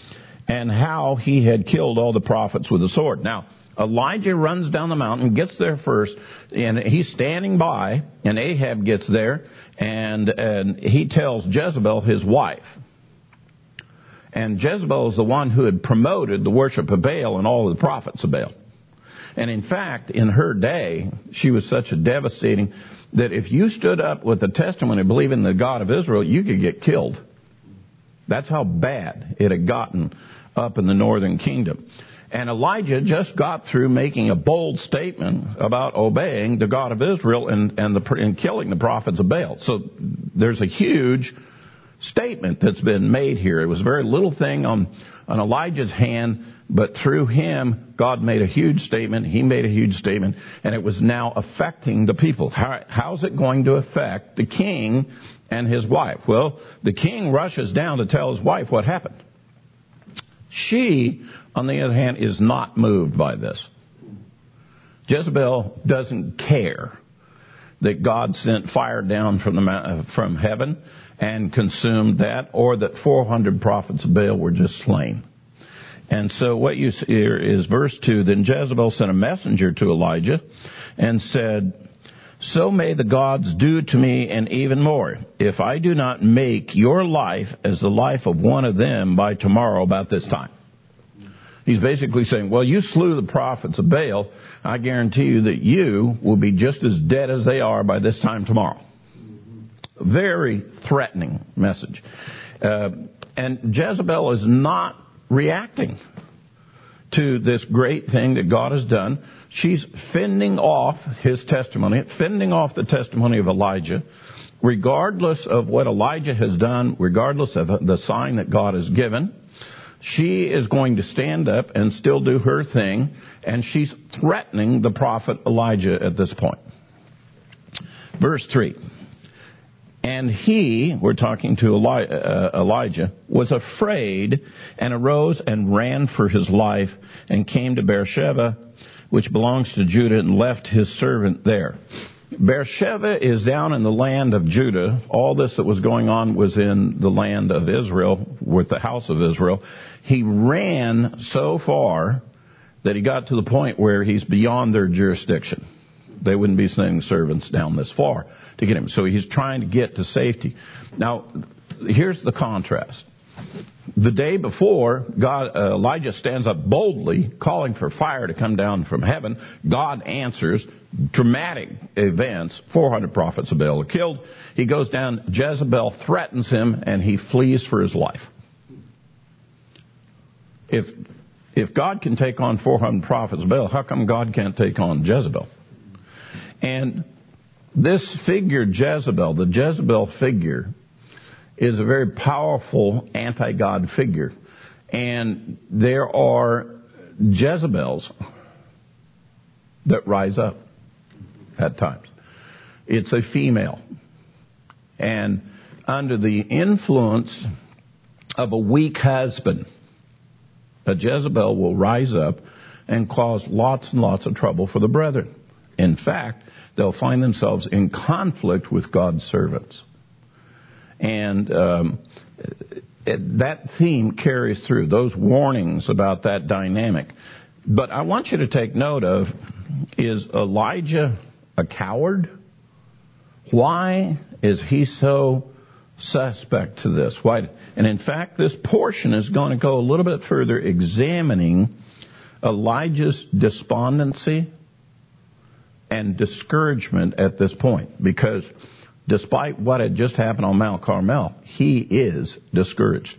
and how he had killed all the prophets with a sword. Now, Elijah runs down the mountain, gets there first, and he's standing by, and Ahab gets there, and, and he tells Jezebel, his wife. And Jezebel is the one who had promoted the worship of Baal and all of the prophets of Baal. And in fact, in her day, she was such a devastating that if you stood up with the testimony believing the God of Israel, you could get killed. That's how bad it had gotten up in the northern kingdom. And Elijah just got through making a bold statement about obeying the God of Israel and, and, the, and killing the prophets of Baal. So there's a huge statement that's been made here. It was a very little thing on, on Elijah's hand, but through him, God made a huge statement. He made a huge statement, and it was now affecting the people. How, how's it going to affect the king and his wife? Well, the king rushes down to tell his wife what happened. She, on the other hand, is not moved by this. Jezebel doesn't care that God sent fire down from the from heaven and consumed that, or that 400 prophets of Baal were just slain. And so what you see here is verse 2, Then Jezebel sent a messenger to Elijah and said, So may the gods do to me and even more, if I do not make your life as the life of one of them by tomorrow about this time. He's basically saying, well, you slew the prophets of Baal. I guarantee you that you will be just as dead as they are by this time tomorrow. Very threatening message. Uh, and Jezebel is not reacting to this great thing that God has done. She's fending off his testimony, fending off the testimony of Elijah, regardless of what Elijah has done, regardless of the sign that God has given. She is going to stand up and still do her thing, and she's threatening the prophet Elijah at this point. Verse 3. And he, we're talking to Eli, uh, Elijah, was afraid and arose and ran for his life and came to Beersheba, which belongs to Judah, and left his servant there. Beersheba is down in the land of Judah. All this that was going on was in the land of Israel with the house of Israel. He ran so far that he got to the point where he's beyond their jurisdiction. They wouldn't be sending servants down this far to get him. So he's trying to get to safety. Now, here's the contrast. The day before, God, uh, Elijah stands up boldly, calling for fire to come down from heaven. God answers. Dramatic events. 400 prophets of Baal are killed. He goes down. Jezebel threatens him, and he flees for his life. If if God can take on 400 prophets of Baal, how come God can't take on Jezebel? And this figure, Jezebel, the Jezebel figure, is a very powerful anti God figure. And there are Jezebels that rise up at times. It's a female. And under the influence of a weak husband, a Jezebel will rise up and cause lots and lots of trouble for the brethren. In fact, they'll find themselves in conflict with God's servants. And um, that theme carries through, those warnings about that dynamic. But I want you to take note of is Elijah a coward? Why is he so suspect to this? Why? And in fact, this portion is going to go a little bit further examining Elijah's despondency and discouragement at this point because despite what had just happened on Mount Carmel, he is discouraged.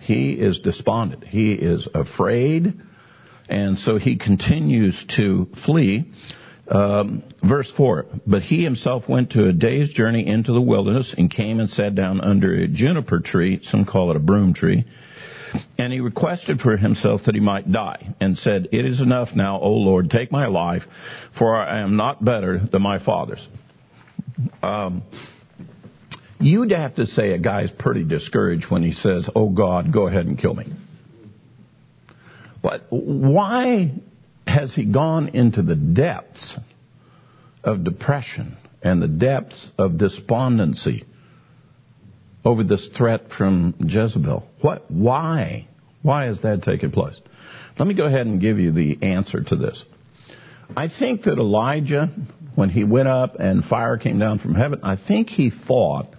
He is despondent. He is afraid. And so he continues to flee. Um, verse 4 But he himself went to a day's journey into the wilderness and came and sat down under a juniper tree, some call it a broom tree. And he requested for himself that he might die, and said, It is enough now, O Lord, take my life, for I am not better than my fathers. Um, you'd have to say a guy's pretty discouraged when he says, Oh God, go ahead and kill me. But why has he gone into the depths of depression and the depths of despondency over this threat from Jezebel? What, why? Why has that taken place? Let me go ahead and give you the answer to this. I think that Elijah, when he went up and fire came down from heaven, I think he thought,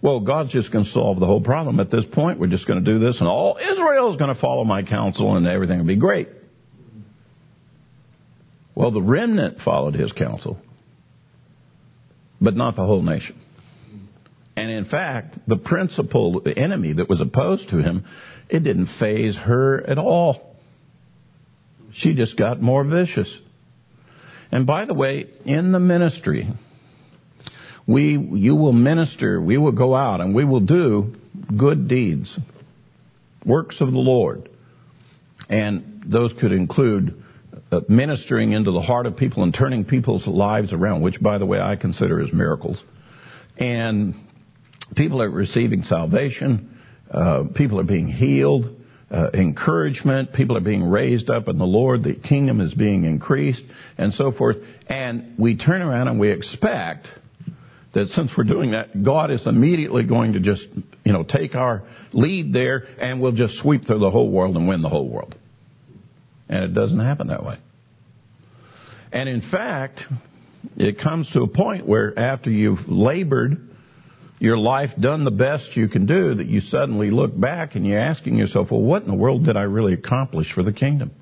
well, God's just going to solve the whole problem at this point. We're just going to do this and all Israel is going to follow my counsel and everything will be great. Well, the remnant followed his counsel, but not the whole nation. And in fact, the principal enemy that was opposed to him, it didn't faze her at all. She just got more vicious. And by the way, in the ministry, we, you will minister, we will go out and we will do good deeds, works of the Lord. And those could include uh, ministering into the heart of people and turning people's lives around, which, by the way, I consider as miracles. And people are receiving salvation. Uh, people are being healed. Uh, encouragement. People are being raised up in the Lord. The kingdom is being increased, and so forth. And we turn around and we expect that since we're doing that, God is immediately going to just, you know, take our lead there and we'll just sweep through the whole world and win the whole world. And it doesn't happen that way. And in fact, it comes to a point where after you've labored your life done the best you can do that you suddenly look back and you're asking yourself, well, what in the world did I really accomplish for the kingdom?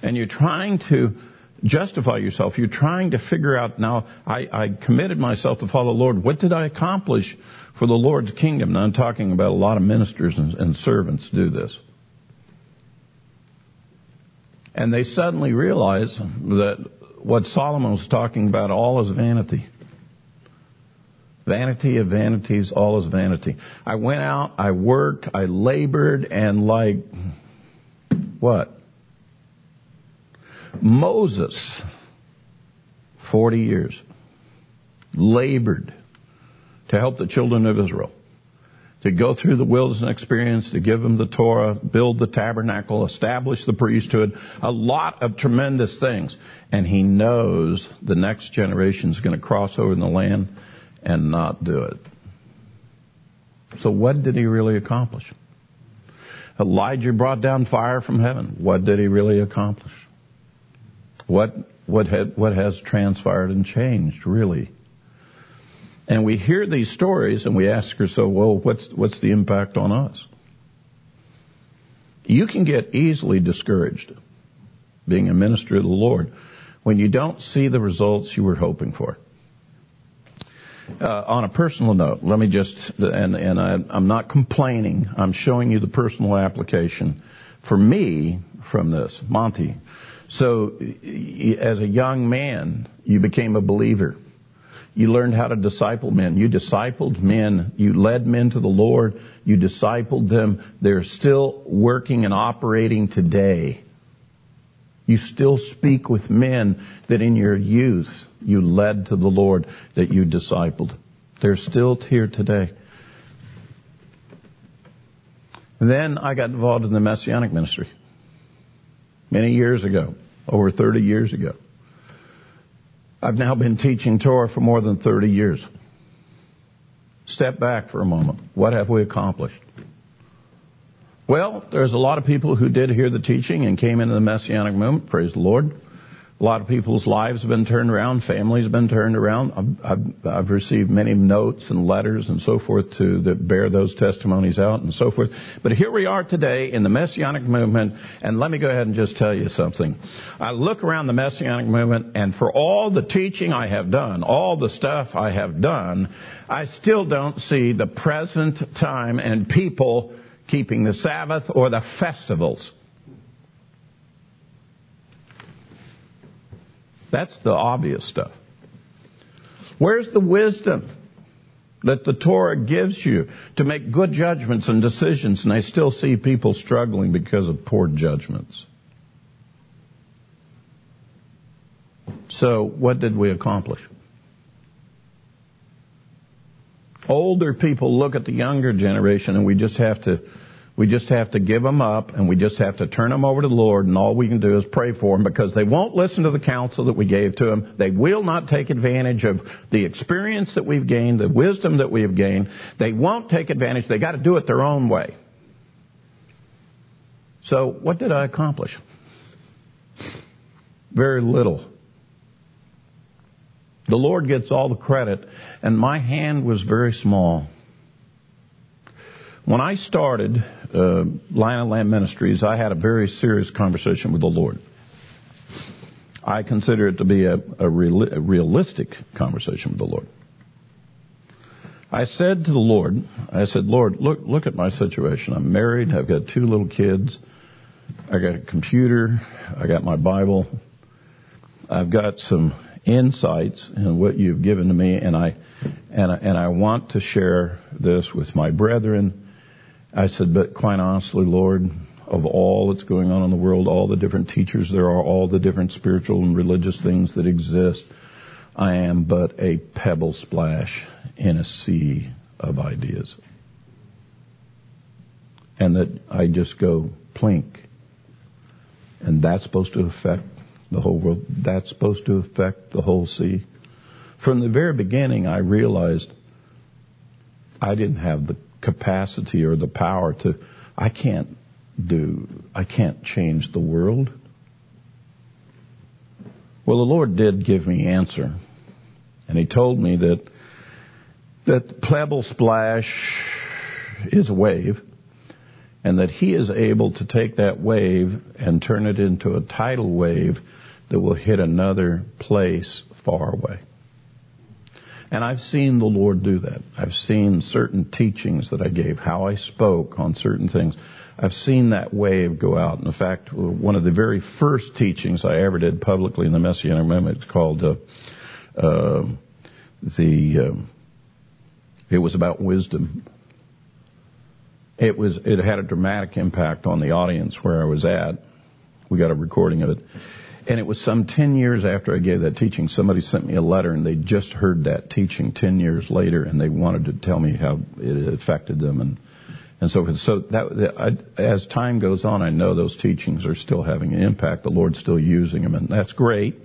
And you're trying to justify yourself. You're trying to figure out now, I, I committed myself to follow the Lord. What did I accomplish for the Lord's kingdom? Now I'm talking about a lot of ministers and, and servants do this. And they suddenly realize that what Solomon was talking about all is vanity. Vanity of vanities, all is vanity. I went out, I worked, I labored, and like, what? Moses, 40 years, labored to help the children of Israel to go through the wilderness experience, to give them the Torah, build the tabernacle, establish the priesthood, a lot of tremendous things. And he knows the next generation is going to cross over in the land and not do it. So what did he really accomplish? Elijah brought down fire from heaven. What did he really accomplish? What, what, had, what has transpired and changed, really? And we hear these stories and we ask ourselves, well, what's, what's the impact on us? You can get easily discouraged being a minister of the Lord when you don't see the results you were hoping for. Uh, on a personal note, let me just, and, and I, I'm not complaining, I'm showing you the personal application for me from this. Monte, so as a young man, you became a believer. You learned how to disciple men. You discipled men. You led men to the Lord. You discipled them. They're still working and operating today. You still speak with men that in your youth you led to the Lord, that you discipled. They're still here today. Then I got involved in the Messianic ministry many years ago, over 30 years ago. I've now been teaching Torah for more than 30 years. Step back for a moment. What have we accomplished? Well, there's a lot of people who did hear the teaching and came into the Messianic movement. Praise the Lord. A lot of people's lives have been turned around, families have been turned around. I've, I've, I've, received many notes and letters and so forth to that bear those testimonies out and so forth. But here we are today in the Messianic movement, and let me go ahead and just tell you something. I look around the Messianic movement, and for all the teaching I have done, all the stuff I have done, I still don't see the present time and people keeping the Sabbath or the festivals. That's the obvious stuff. Where's the wisdom that the Torah gives you to make good judgments and decisions? And I still see people struggling because of poor judgments. So, what did we accomplish? Older people look at the younger generation and we just have to we just have to give them up and we just have to turn them over to the Lord and all we can do is pray for them because they won't listen to the counsel that we gave to them. They will not take advantage of the experience that we've gained, the wisdom that we have gained. They won't take advantage. They got to do it their own way. So what did I accomplish? Very little. The Lord gets all the credit, and my hand was very small. When I started uh, Lion and Lamb Ministries, I had a very serious conversation with the Lord. I consider it to be a, a, real, a realistic conversation with the Lord. I said to the Lord, I said, Lord, look, look at my situation. I'm married. I've got two little kids. I got a computer. I got my Bible. I've got some insights and what you've given to me, and I and I, and I want to share this with my brethren. I said, but quite honestly, Lord, of all that's going on in the world, all the different teachers there are, all the different spiritual and religious things that exist, I am but a pebble splash in a sea of ideas. And that I just go plink. And that's supposed to affect the whole world. That's supposed to affect the whole sea. From the very beginning, I realized I didn't have the capacity or the power to, I can't do, I can't change the world. Well, the Lord did give me answer. And He told me that, that pebble splash is a wave and that he is able to take that wave and turn it into a tidal wave that will hit another place far away. And I've seen the Lord do that. I've seen certain teachings that I gave, how I spoke on certain things. I've seen that wave go out. In fact, one of the very first teachings I ever did publicly in the Messianic Movement is called uh, uh, the. Uh, it was about wisdom. It was. It had a dramatic impact on the audience where I was at. We got a recording of it. And it was some 10 years after I gave that teaching, somebody sent me a letter and they just heard that teaching 10 years later and they wanted to tell me how it affected them and, and so. So that, I, as time goes on, I know those teachings are still having an impact. The Lord's still using them and that's great.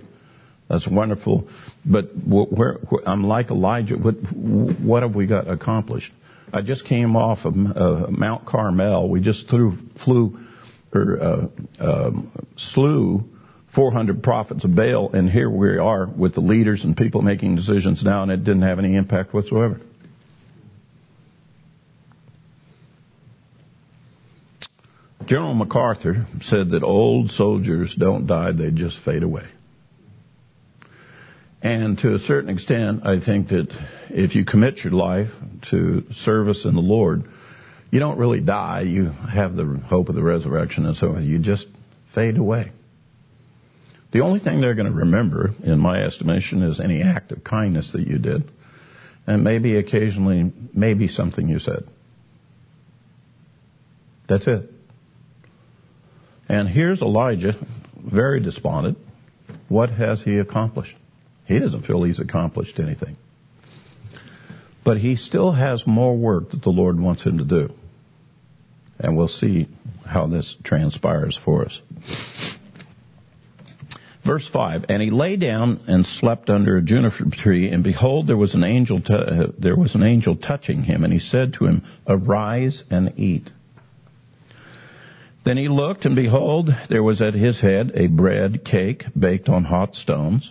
That's wonderful. But where, where, I'm like Elijah. What, what have we got accomplished? I just came off of uh, Mount Carmel. We just threw, flew or uh, um, slew 400 prophets of Baal, and here we are with the leaders and people making decisions now, and it didn't have any impact whatsoever. General MacArthur said that old soldiers don't die, they just fade away. And to a certain extent, I think that if you commit your life to service in the Lord, you don't really die. You have the hope of the resurrection and so on. You just fade away. The only thing they're going to remember, in my estimation, is any act of kindness that you did, and maybe occasionally, maybe something you said. That's it. And here's Elijah, very despondent. What has he accomplished? He doesn't feel he's accomplished anything. But he still has more work that the Lord wants him to do. And we'll see how this transpires for us. Verse 5, and he lay down and slept under a juniper tree, and behold, there was an angel, t- there was an angel touching him, and he said to him, arise and eat. Then he looked, and behold, there was at his head a bread cake baked on hot stones,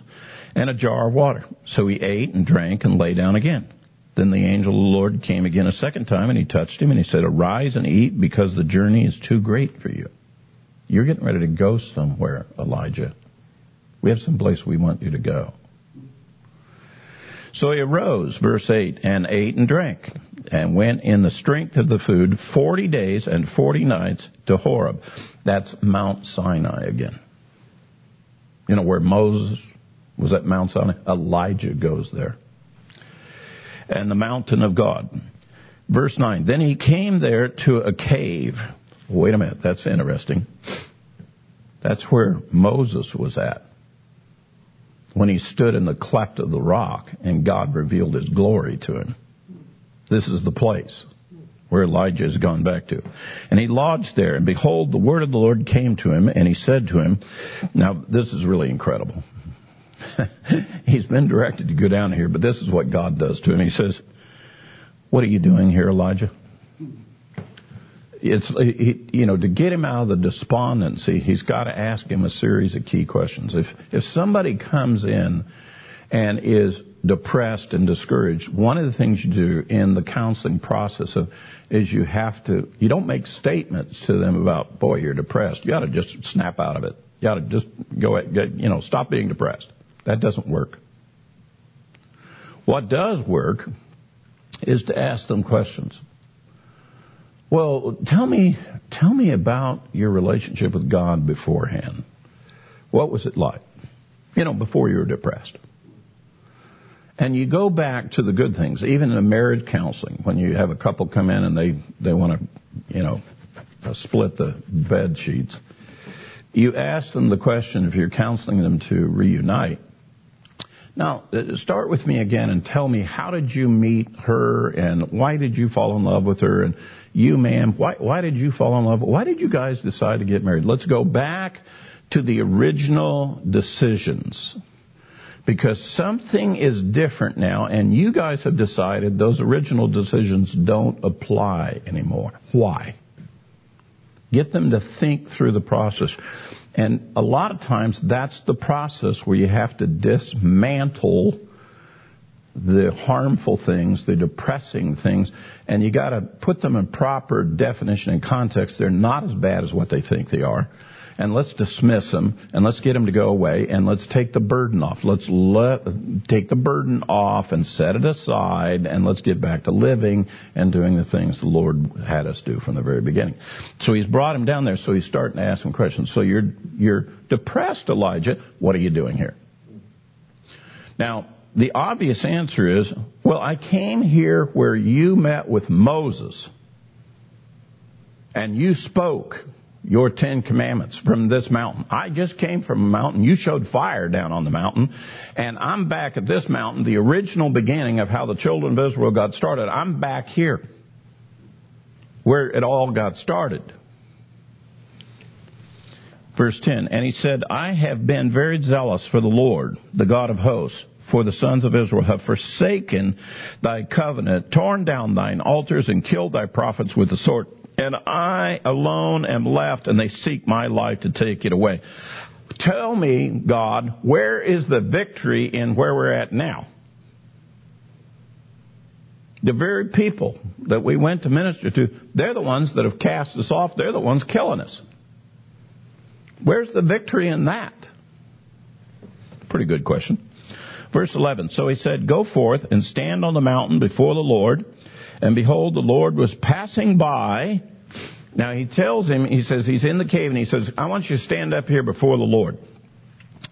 and a jar of water. So he ate and drank and lay down again. Then the angel of the Lord came again a second time, and he touched him, and he said, arise and eat, because the journey is too great for you. You're getting ready to go somewhere, Elijah. We have some place we want you to go. So he arose, verse 8, and ate and drank, and went in the strength of the food 40 days and 40 nights to Horeb. That's Mount Sinai again. You know, where Moses was at Mount Sinai. Elijah goes there. And the mountain of God. Verse 9. Then he came there to a cave. Wait a minute, that's interesting. That's where Moses was at. When he stood in the cleft of the rock and God revealed his glory to him. This is the place where Elijah has gone back to. And he lodged there, and behold, the word of the Lord came to him, and he said to him, now this is really incredible. He's been directed to go down here, but this is what God does to him. He says, what are you doing here, Elijah? It's, you know, to get him out of the despondency, he's got to ask him a series of key questions. If, if somebody comes in and is depressed and discouraged, one of the things you do in the counseling process of, is you have to, you don't make statements to them about, boy, you're depressed. You ought to just snap out of it. You ought to just go, get, you know, stop being depressed. That doesn't work. What does work is to ask them questions. Well, tell me, tell me about your relationship with God beforehand. What was it like? You know, before you were depressed. And you go back to the good things, even in a marriage counseling, when you have a couple come in and they, they want to, you know, split the bed sheets. You ask them the question if you're counseling them to reunite. Now, uh, start with me again and tell me how did you meet her and why did you fall in love with her and you, ma'am, why, why did you fall in love? Why did you guys decide to get married? Let's go back to the original decisions because something is different now, and you guys have decided those original decisions don't apply anymore. Why? Get them to think through the process. And a lot of times that's the process where you have to dismantle the harmful things, the depressing things, and you gotta put them in proper definition and context. They're not as bad as what they think they are and let's dismiss them and let's get them to go away and let's take the burden off. Let's let, take the burden off and set it aside and let's get back to living and doing the things the Lord had us do from the very beginning. So he's brought him down there so he's starting to ask him questions. So you're, you're depressed, Elijah. What are you doing here? Now, the obvious answer is, well, I came here where you met with Moses and you spoke your Ten Commandments from this mountain. I just came from a mountain. You showed fire down on the mountain. And I'm back at this mountain, the original beginning of how the children of Israel got started. I'm back here where it all got started. Verse 10, and he said, I have been very zealous for the Lord, the God of hosts, for the sons of Israel have forsaken thy covenant, torn down thine altars, and killed thy prophets with the sword and I alone am left, and they seek my life to take it away. Tell me, God, where is the victory in where we're at now? The very people that we went to minister to, they're the ones that have cast us off. They're the ones killing us. Where's the victory in that? Pretty good question. Verse 11. So he said, Go forth and stand on the mountain before the Lord and behold, the Lord was passing by. Now he tells him, he says, he's in the cave and he says, I want you to stand up here before the Lord.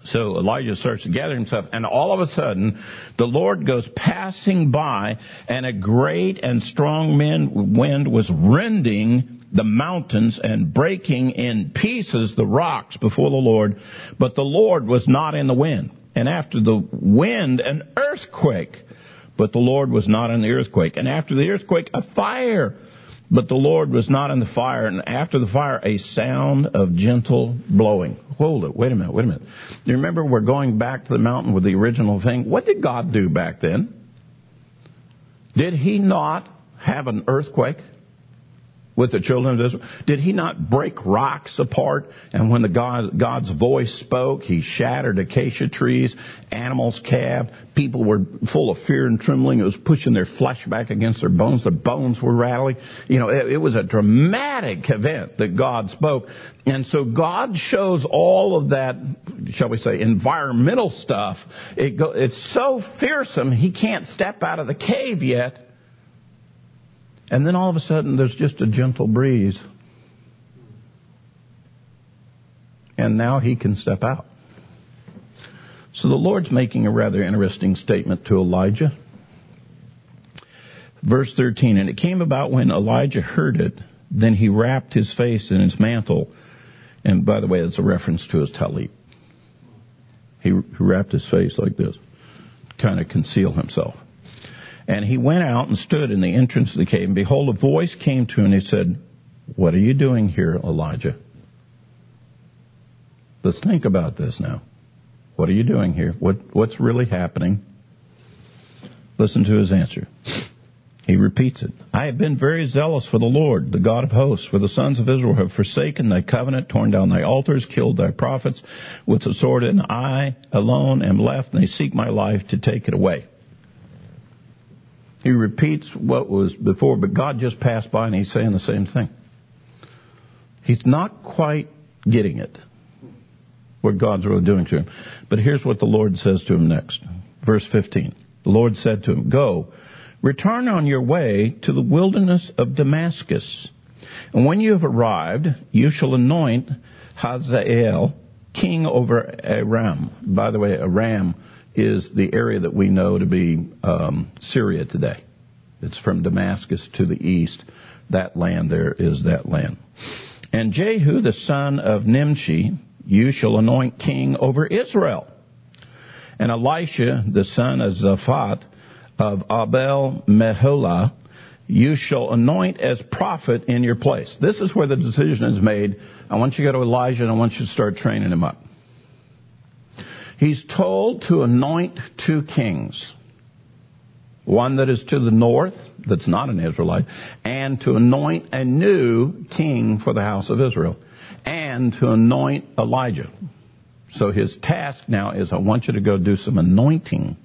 So Elijah starts to gather himself, and all of a sudden, the Lord goes passing by, and a great and strong wind was rending the mountains and breaking in pieces the rocks before the Lord, but the Lord was not in the wind. And after the wind, an earthquake. But the Lord was not in the earthquake. And after the earthquake, a fire. But the Lord was not in the fire. And after the fire, a sound of gentle blowing. Hold it. Wait a minute. Wait a minute. You remember we're going back to the mountain with the original thing? What did God do back then? Did he not have an earthquake? With the children of Israel? Did he not break rocks apart? And when the God, God's voice spoke, he shattered acacia trees, animals calved, people were full of fear and trembling. It was pushing their flesh back against their bones. Their bones were rattling. You know, it, it was a dramatic event that God spoke. And so God shows all of that, shall we say, environmental stuff. It go, it's so fearsome, he can't step out of the cave yet and then all of a sudden, there's just a gentle breeze. And now he can step out. So the Lord's making a rather interesting statement to Elijah. Verse 13, and it came about when Elijah heard it, then he wrapped his face in his mantle. And by the way, it's a reference to his talit. He wrapped his face like this, kind of conceal himself. And he went out and stood in the entrance of the cave, and behold, a voice came to him, and he said, What are you doing here, Elijah? Let's think about this now. What are you doing here? What, what's really happening? Listen to his answer. He repeats it. I have been very zealous for the Lord, the God of hosts, for the sons of Israel have forsaken thy covenant, torn down thy altars, killed thy prophets with the sword, and I alone am left, and they seek my life to take it away. He repeats what was before, but God just passed by and he's saying the same thing. He's not quite getting it what God's really doing to him. But here's what the Lord says to him next. Verse 15. The Lord said to him, Go, return on your way to the wilderness of Damascus. And when you have arrived, you shall anoint Hazael king over Aram. By the way, Aram is the area that we know to be um, Syria today. It's from Damascus to the east. That land there is that land. And Jehu, the son of Nimshi, you shall anoint king over Israel. And Elisha, the son of Shaphat, of Abel Meholah, you shall anoint as prophet in your place. This is where the decision is made. I want you to go to Elijah and I want you to start training him up. He's told to anoint two kings. One that is to the north, that's not an Israelite, and to anoint a new king for the house of Israel and to anoint Elijah. So his task now is I want you to go do some anointing.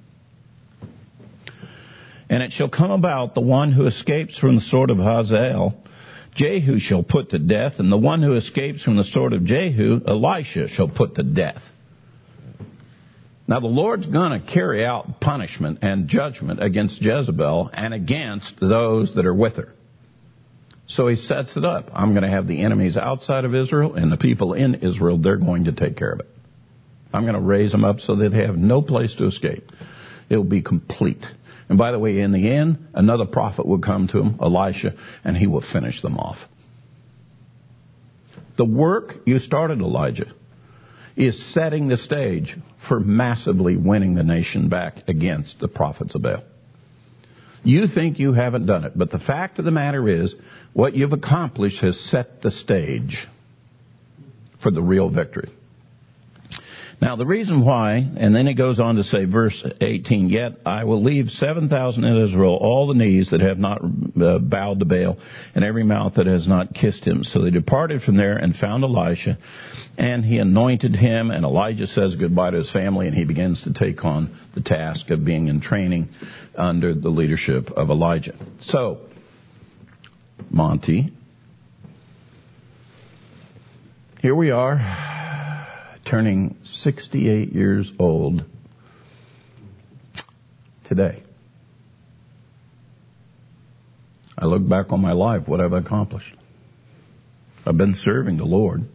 And it shall come about the one who escapes from the sword of Hazael, Jehu shall put to death, and the one who escapes from the sword of Jehu, Elisha shall put to death. Now the Lord's to carry out punishment and judgment against Jezebel and against those that are with her. So he sets it up. I'm to have the enemies outside of Israel and the people in Israel, they're going to take care of it. I'm to raise them up so that they have no place to escape. It will be complete. And by the way, in the end, another prophet will come to him, Elisha, and he will finish them off. The work you started, Elijah, is setting the stage for massively winning the nation back against the prophets of Baal. You think you haven't done it, but the fact of the matter is, what you've accomplished has set the stage for the real victory. Now, the reason why, and then it goes on to say, verse 18, Yet I will leave 7,000 in Israel, all the knees that have not uh, bowed to Baal, and every mouth that has not kissed him. So they departed from there and found Elisha, and he anointed him, and Elijah says goodbye to his family, and he begins to take on the task of being in training under the leadership of Elijah. So, Monte, here we are turning 68 years old today. I look back on my life, what I've accomplished? I've been serving the Lord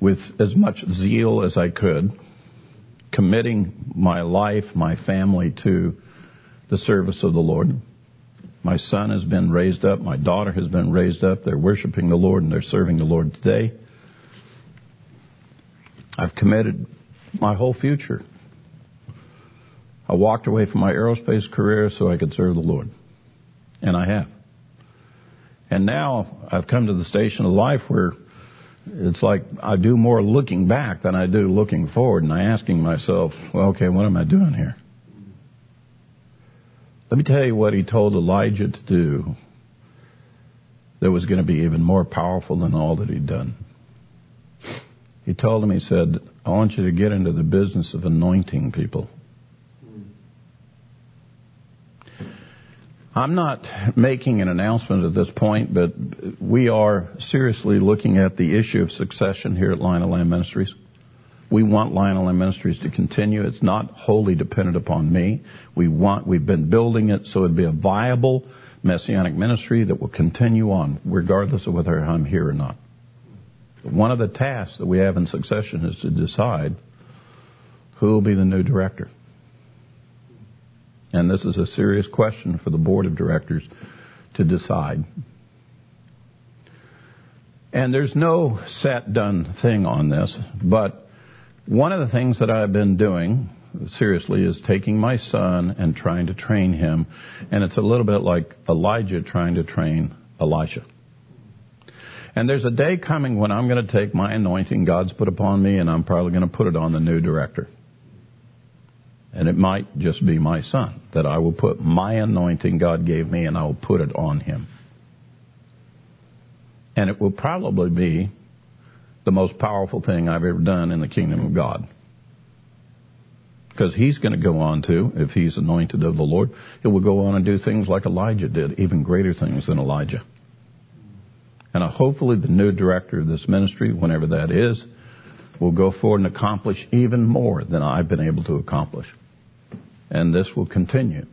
with as much zeal as I could, committing my life, my family to the service of the Lord. My son has been raised up. My daughter has been raised up. They're worshiping the Lord and they're serving the Lord today. I've committed my whole future. I walked away from my aerospace career so I could serve the Lord. And I have. And now I've come to the station of life where it's like I do more looking back than I do looking forward and I'm asking myself, well, okay, what am I doing here? Let me tell you what he told Elijah to do that was going to be even more powerful than all that he'd done. He told him, he said, I want you to get into the business of anointing people. I'm not making an announcement at this point, but we are seriously looking at the issue of succession here at Lion and Lamb Ministries. We want Lion and Lamb Ministries to continue. It's not wholly dependent upon me. We want, we've been building it so it'd be a viable messianic ministry that will continue on regardless of whether I'm here or not. One of the tasks that we have in succession is to decide Who will be the new director? And this is a serious question for the board of directors to decide. And there's no set done thing on this, but one of the things that I've been doing seriously is taking my son and trying to train him. And it's a little bit like Elijah trying to train Elisha. And there's a day coming when I'm going to take my anointing God's put upon me and I'm probably going to put it on the new director. And it might just be my son that I will put my anointing God gave me and I will put it on him. And it will probably be the most powerful thing I've ever done in the kingdom of God. Because he's going to go on to, if he's anointed of the Lord, he will go on and do things like Elijah did, even greater things than Elijah. And hopefully the new director of this ministry, whenever that is, will go forward and accomplish even more than I've been able to accomplish. And this will continue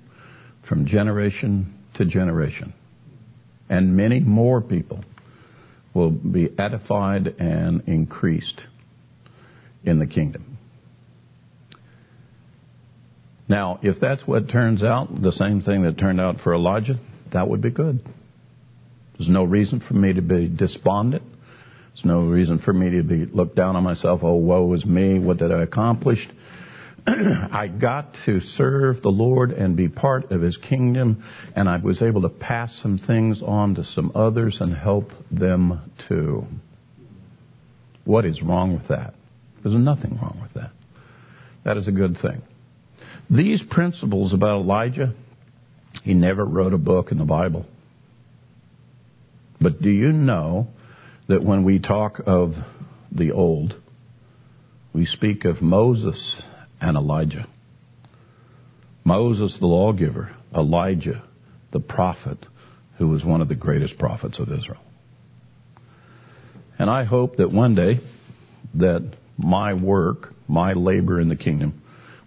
from generation to generation. And many more people will be edified and increased in the kingdom. Now, if that's what turns out, the same thing that turned out for Elijah, that would be good. There's no reason for me to be despondent. There's no reason for me to be look down on myself. Oh, woe is me. What did I accomplish? I got to serve the Lord and be part of His kingdom, and I was able to pass some things on to some others and help them too. What is wrong with that? There's nothing wrong with that. That is a good thing. These principles about Elijah, he never wrote a book in the Bible. But do you know that when we talk of the old, we speak of Moses and Elijah? Moses, the lawgiver, Elijah, the prophet, who was one of the greatest prophets of Israel. And I hope that one day that my work, my labor in the kingdom,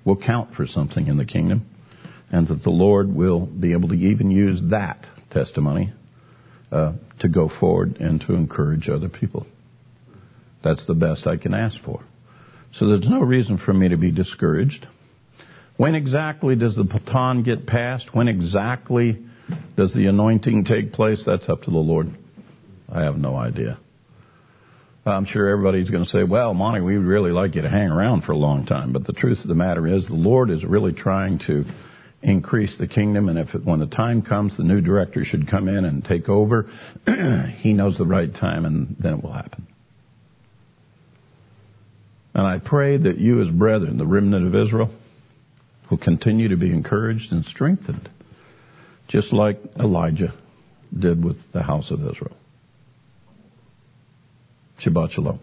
will count for something in the kingdom, and that the Lord will be able to even use that testimony uh, to go forward and to encourage other people. That's the best I can ask for. So there's no reason for me to be discouraged. When exactly does the baton get passed? When exactly does the anointing take place? That's up to the Lord. I have no idea. I'm sure everybody's going to say, well, Monte, we'd really like you to hang around for a long time. But the truth of the matter is the Lord is really trying to increase the kingdom. And if it, when the time comes, the new director should come in and take over, he knows the right time and then it will happen. And I pray that you as brethren, the remnant of Israel, will continue to be encouraged and strengthened, just like Elijah did with the house of Israel. Shabbat Shalom.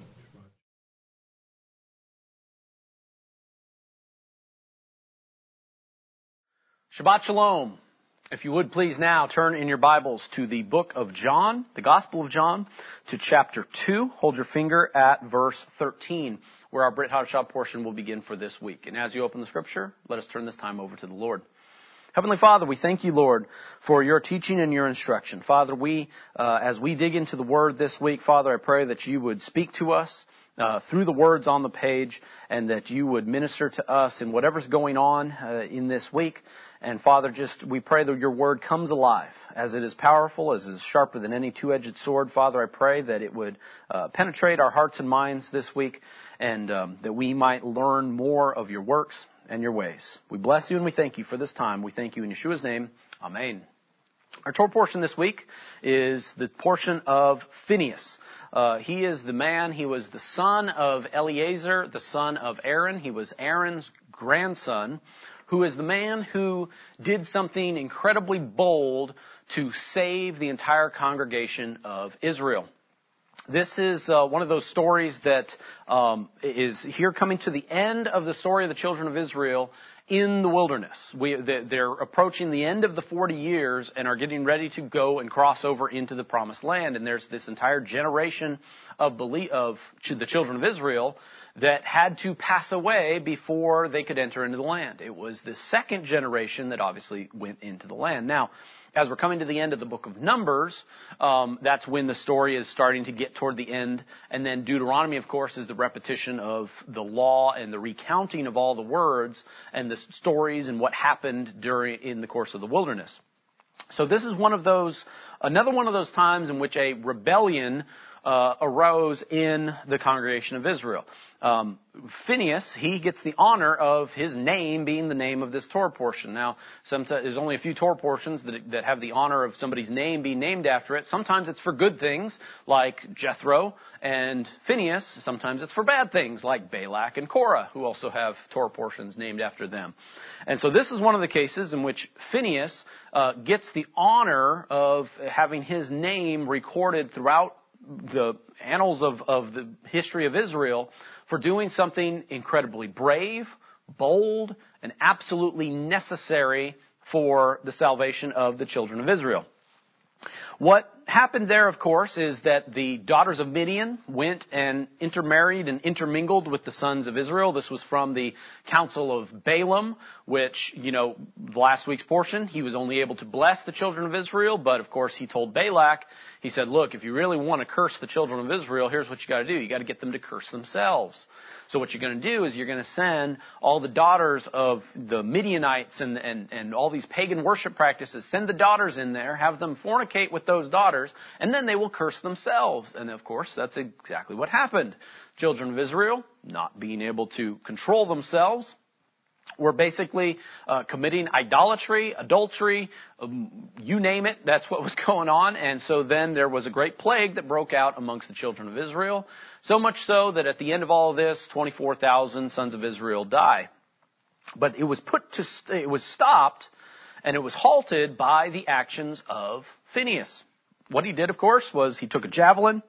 Shabbat Shalom. If you would please now turn in your Bibles to the book of John, the Gospel of John, to chapter 2. Hold your finger at verse 13, where our Brit Hadashah portion will begin for this week. And as you open the scripture, let us turn this time over to the Lord. Heavenly Father, we thank you, Lord, for your teaching and your instruction. Father, we, uh, as we dig into the Word this week, Father, I pray that you would speak to us uh, through the words on the page and that you would minister to us in whatever's going on uh, in this week. And Father, just we pray that your word comes alive as it is powerful, as it is sharper than any two-edged sword. Father, I pray that it would uh, penetrate our hearts and minds this week and um, that we might learn more of your works and your ways. We bless you and we thank you for this time. We thank you in Yeshua's name. Amen. Our Torah portion this week is the portion of Phineas. Uh, he is the man, he was the son of Eleazar, the son of Aaron. He was Aaron's grandson, who is the man who did something incredibly bold to save the entire congregation of Israel. This is uh, one of those stories that um, is here coming to the end of the story of the children of Israel in the wilderness. We, they're approaching the end of the 40 years and are getting ready to go and cross over into the promised land. And there's this entire generation of, belief, of the children of Israel that had to pass away before they could enter into the land. It was the second generation that obviously went into the land. Now, as we're coming to the end of the book of Numbers, um, that's when the story is starting to get toward the end. And then Deuteronomy, of course, is the repetition of the law and the recounting of all the words and the stories and what happened during in the course of the wilderness. So this is one of those, another one of those times in which a rebellion uh, arose in the congregation of Israel. Um, Phineas, he gets the honor of his name being the name of this Torah portion. Now, sometimes, there's only a few Torah portions that, that have the honor of somebody's name being named after it. Sometimes it's for good things, like Jethro and Phineas. Sometimes it's for bad things, like Balak and Korah, who also have Torah portions named after them. And so this is one of the cases in which Phineas uh, gets the honor of having his name recorded throughout the annals of, of the history of Israel for doing something incredibly brave, bold, and absolutely necessary for the salvation of the children of Israel. What happened there, of course, is that the daughters of Midian went and intermarried and intermingled with the sons of Israel. This was from the counsel of Balaam, which, you know, last week's portion, he was only able to bless the children of Israel, but of course he told Balak, he said, look, if you really want to curse the children of Israel, here's what you gotta do. You gotta get them to curse themselves. So what you're to do is you're to send all the daughters of the Midianites and, and, and all these pagan worship practices, send the daughters in there, have them fornicate with those daughters, and then they will curse themselves. And of course, that's exactly what happened. Children of Israel, not being able to control themselves, were basically uh, committing idolatry, adultery, um, you name it. That's what was going on. And so then there was a great plague that broke out amongst the children of Israel. So much so that at the end of all this, 24,000 sons of Israel die. But it was put to, it was stopped and it was halted by the actions of Phineas. What he did, of course, was he took a javelin,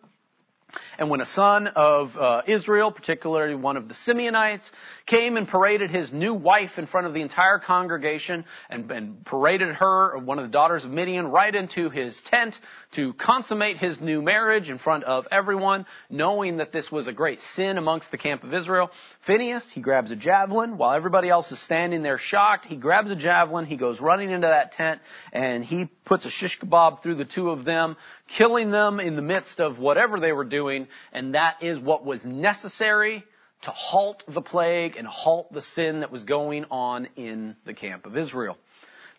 and when a son of uh, Israel, particularly one of the Simeonites, came and paraded his new wife in front of the entire congregation and, and, paraded her, one of the daughters of Midian, right into his tent to consummate his new marriage in front of everyone, knowing that this was a great sin amongst the camp of Israel, Phineas, he grabs a javelin while everybody else is standing there shocked. He grabs a javelin, he goes running into that tent, and he puts a shish kebab through the two of them, killing them in the midst of whatever they were doing, and that is what was necessary to halt the plague and halt the sin that was going on in the camp of Israel.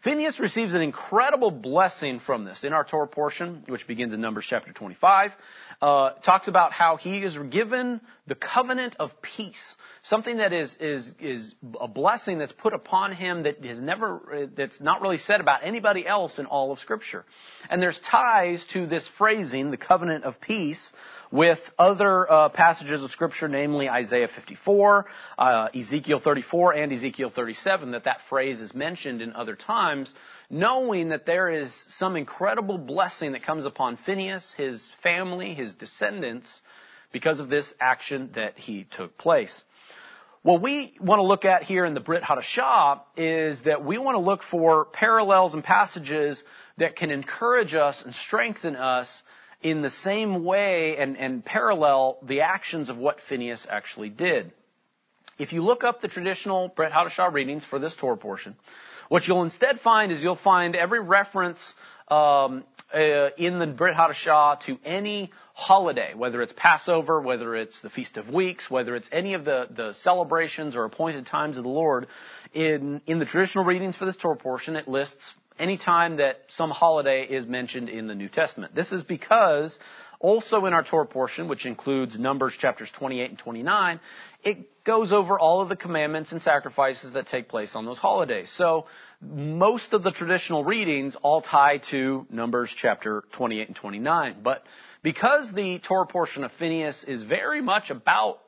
Phineas receives an incredible blessing from this in our Torah portion, which begins in Numbers chapter 25. Uh, talks about how he is given the covenant of peace, something that is is is a blessing that's put upon him that has never that's not really said about anybody else in all of Scripture. And there's ties to this phrasing, the covenant of peace, with other uh, passages of Scripture, namely Isaiah 54, uh, Ezekiel 34, and Ezekiel 37, that that phrase is mentioned in other times, knowing that there is some incredible blessing that comes upon Phineas, his family, his descendants, because of this action that he took place. What we want to look at here in the Brit Hadashah is that we want to look for parallels and passages that can encourage us and strengthen us in the same way and, and parallel the actions of what Phineas actually did. If you look up the traditional Brit Hadashah readings for this Torah portion, what you'll instead find is you'll find every reference um, uh, in the Brit Hadashah to any holiday, whether it's Passover, whether it's the Feast of Weeks, whether it's any of the, the celebrations or appointed times of the Lord. In, in the traditional readings for this Torah portion, it lists any time that some holiday is mentioned in the New Testament. This is because also in our Torah portion, which includes Numbers chapters 28 and 29, it goes over all of the commandments and sacrifices that take place on those holidays. So most of the traditional readings all tie to Numbers chapter 28 and 29. But because the Torah portion of Phineas is very much about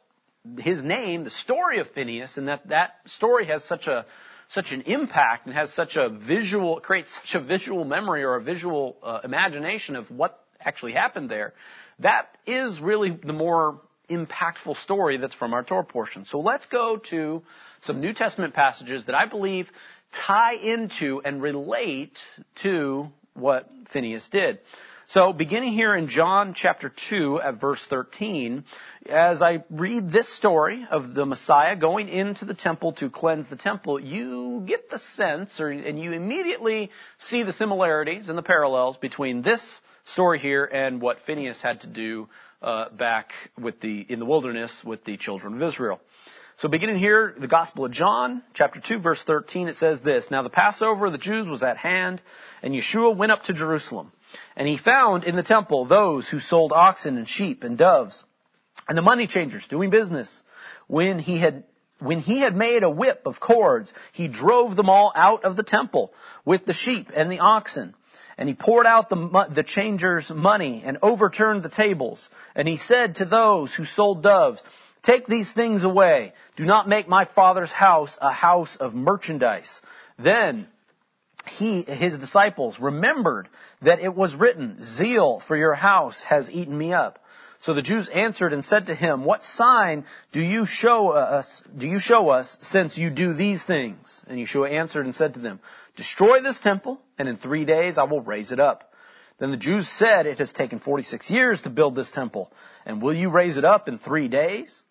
his name, the story of Phineas, and that that story has such a such an impact and has such a visual, creates such a visual memory or a visual uh, imagination of what actually happened there, that is really the more impactful story that's from our Torah portion. So let's go to some New Testament passages that I believe tie into and relate to what Phineas did. So, beginning here in John chapter 2 at verse 13, as I read this story of the Messiah going into the temple to cleanse the temple, you get the sense, or, and you immediately see the similarities and the parallels between this story here and what Phineas had to do uh, back with the in the wilderness with the children of Israel. So beginning here, the Gospel of John, chapter 2, verse 13, it says this, Now the Passover of the Jews was at hand, and Yeshua went up to Jerusalem. And he found in the temple those who sold oxen and sheep and doves, and the money changers doing business. When he had when he had made a whip of cords, he drove them all out of the temple with the sheep and the oxen. And he poured out the, the changers' money and overturned the tables. And he said to those who sold doves, Take these things away. Do not make my father's house a house of merchandise. Then he, his disciples remembered that it was written, Zeal for your house has eaten me up. So the Jews answered and said to him, What sign do you show uh, us, do you show us since you do these things? And Yeshua answered and said to them, Destroy this temple, and in three days I will raise it up. Then the Jews said, It has taken 46 years to build this temple, and will you raise it up in three days?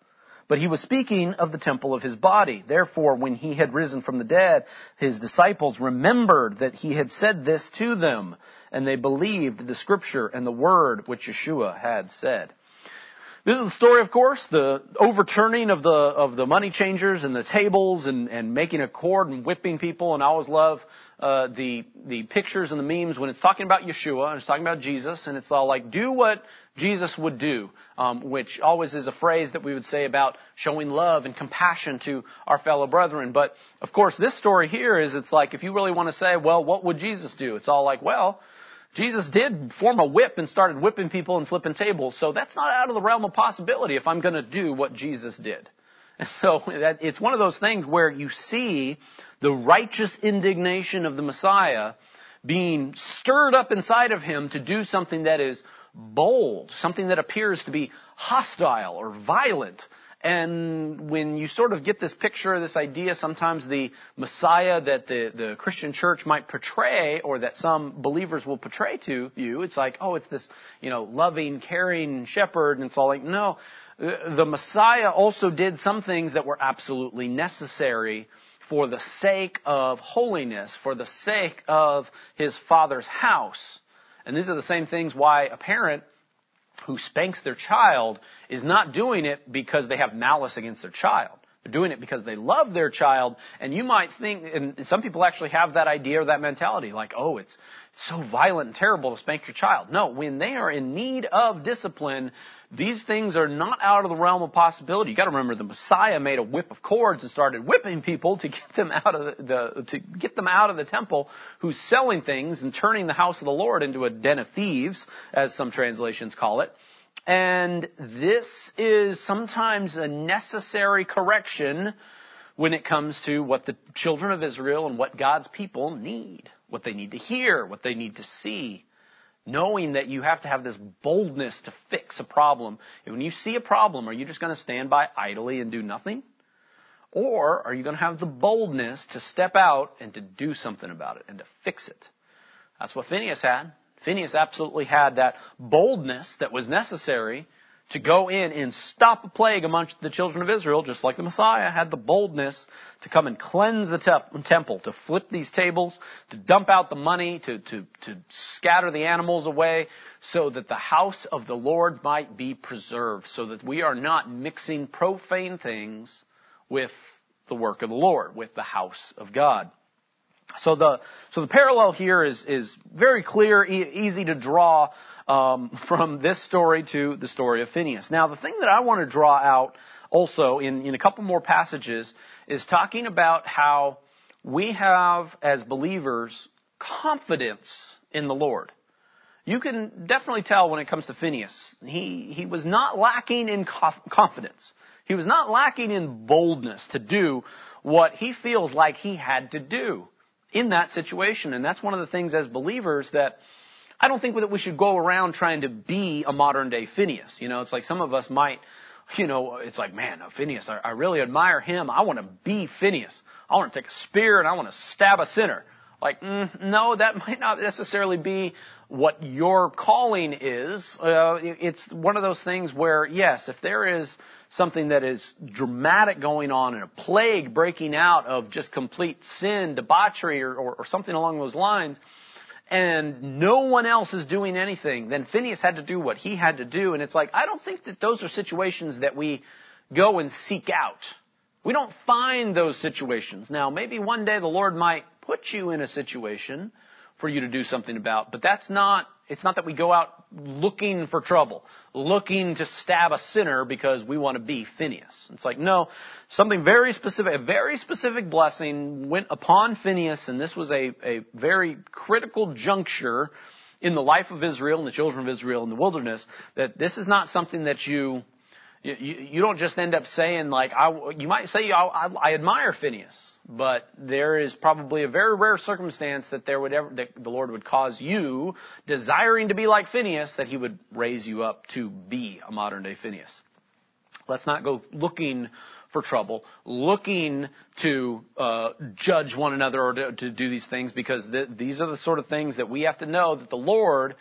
But he was speaking of the temple of his body. Therefore, when he had risen from the dead, his disciples remembered that he had said this to them, and they believed the scripture and the word which Yeshua had said. This is the story, of course, the overturning of the of the money changers and the tables and, and making a cord and whipping people. And I always love uh, the the pictures and the memes when it's talking about Yeshua and it's talking about Jesus, and it's all like, do what Jesus would do, um, which always is a phrase that we would say about showing love and compassion to our fellow brethren. But of course, this story here is it's like if you really want to say, well, what would Jesus do? It's all like, well. Jesus did form a whip and started whipping people and flipping tables, so that's not out of the realm of possibility if I'm going to do what Jesus did. And so it's one of those things where you see the righteous indignation of the Messiah being stirred up inside of him to do something that is bold, something that appears to be hostile or violent. And when you sort of get this picture, this idea, sometimes the Messiah that the, the Christian church might portray, or that some believers will portray to you, it's like, oh, it's this, you know, loving, caring shepherd, and it's all like, no. The Messiah also did some things that were absolutely necessary for the sake of holiness, for the sake of his father's house. And these are the same things why a parent who spanks their child is not doing it because they have malice against their child. They're doing it because they love their child, and you might think, and some people actually have that idea or that mentality, like, oh, it's so violent and terrible to spank your child. No, when they are in need of discipline, these things are not out of the realm of possibility. You got to remember the Messiah made a whip of cords and started whipping people to get them out of the, the to get them out of the temple who's selling things and turning the house of the Lord into a den of thieves, as some translations call it. And this is sometimes a necessary correction when it comes to what the children of Israel and what God's people need, what they need to hear, what they need to see. Knowing that you have to have this boldness to fix a problem. And when you see a problem, are you just going to stand by idly and do nothing? Or are you going to have the boldness to step out and to do something about it and to fix it? That's what Phineas had. Phineas absolutely had that boldness that was necessary to go in and stop a plague amongst the children of Israel, just like the Messiah had the boldness to come and cleanse the te- temple, to flip these tables, to dump out the money, to, to, to scatter the animals away, so that the house of the Lord might be preserved, so that we are not mixing profane things with the work of the Lord, with the house of God. So the so the parallel here is is very clear, e- easy to draw um, from this story to the story of Phineas. Now, the thing that I want to draw out also in in a couple more passages is talking about how we have as believers confidence in the Lord. You can definitely tell when it comes to Phineas. He he was not lacking in confidence. He was not lacking in boldness to do what he feels like he had to do in that situation. And that's one of the things as believers that I don't think that we should go around trying to be a modern day Phineas. You know, it's like some of us might, you know, it's like, man, Phineas, I, really admire him. I want to be Phineas. I want to take a spear and I want to stab a sinner. like, mm, no, that might not necessarily be what your calling is. Uh, it's one of those things where, yes, if there is something that is dramatic going on and a plague breaking out of just complete sin, debauchery, or, or, or something along those lines, and no one else is doing anything, then Phineas had to do what he had to do. And it's like, I don't think that those are situations that we go and seek out. We don't find those situations. Now, maybe one day the Lord might put you in a situation for you to do something about, but that's not, it's not that we go out looking for trouble, looking to stab a sinner because we want to be Phineas. It's like, no, something very specific, a very specific blessing went upon Phineas, and this was a, a very critical juncture in the life of Israel and the children of Israel in the wilderness, that this is not something that you, you, you don't just end up saying like, I, you might say, I, I, I admire Phineas but there is probably a very rare circumstance that there would ever, that the Lord would cause you, desiring to be like Phineas, that He would raise you up to be a modern day Phineas. Let's not go looking for trouble, looking to uh, judge one another or to, to do these things, because th- these are the sort of things that we have to know that the Lord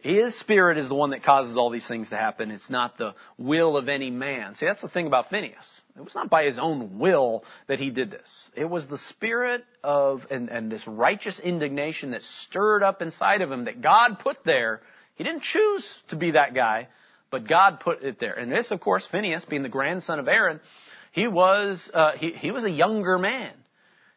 his spirit is the one that causes all these things to happen. It's not the will of any man. See, that's the thing about Phineas. It was not by his own will that he did this. It was the spirit of, and, and this righteous indignation that stirred up inside of him that God put there. He didn't choose to be that guy, but God put it there. And this, of course, Phineas, being the grandson of Aaron, he was, uh, he, he was a younger man.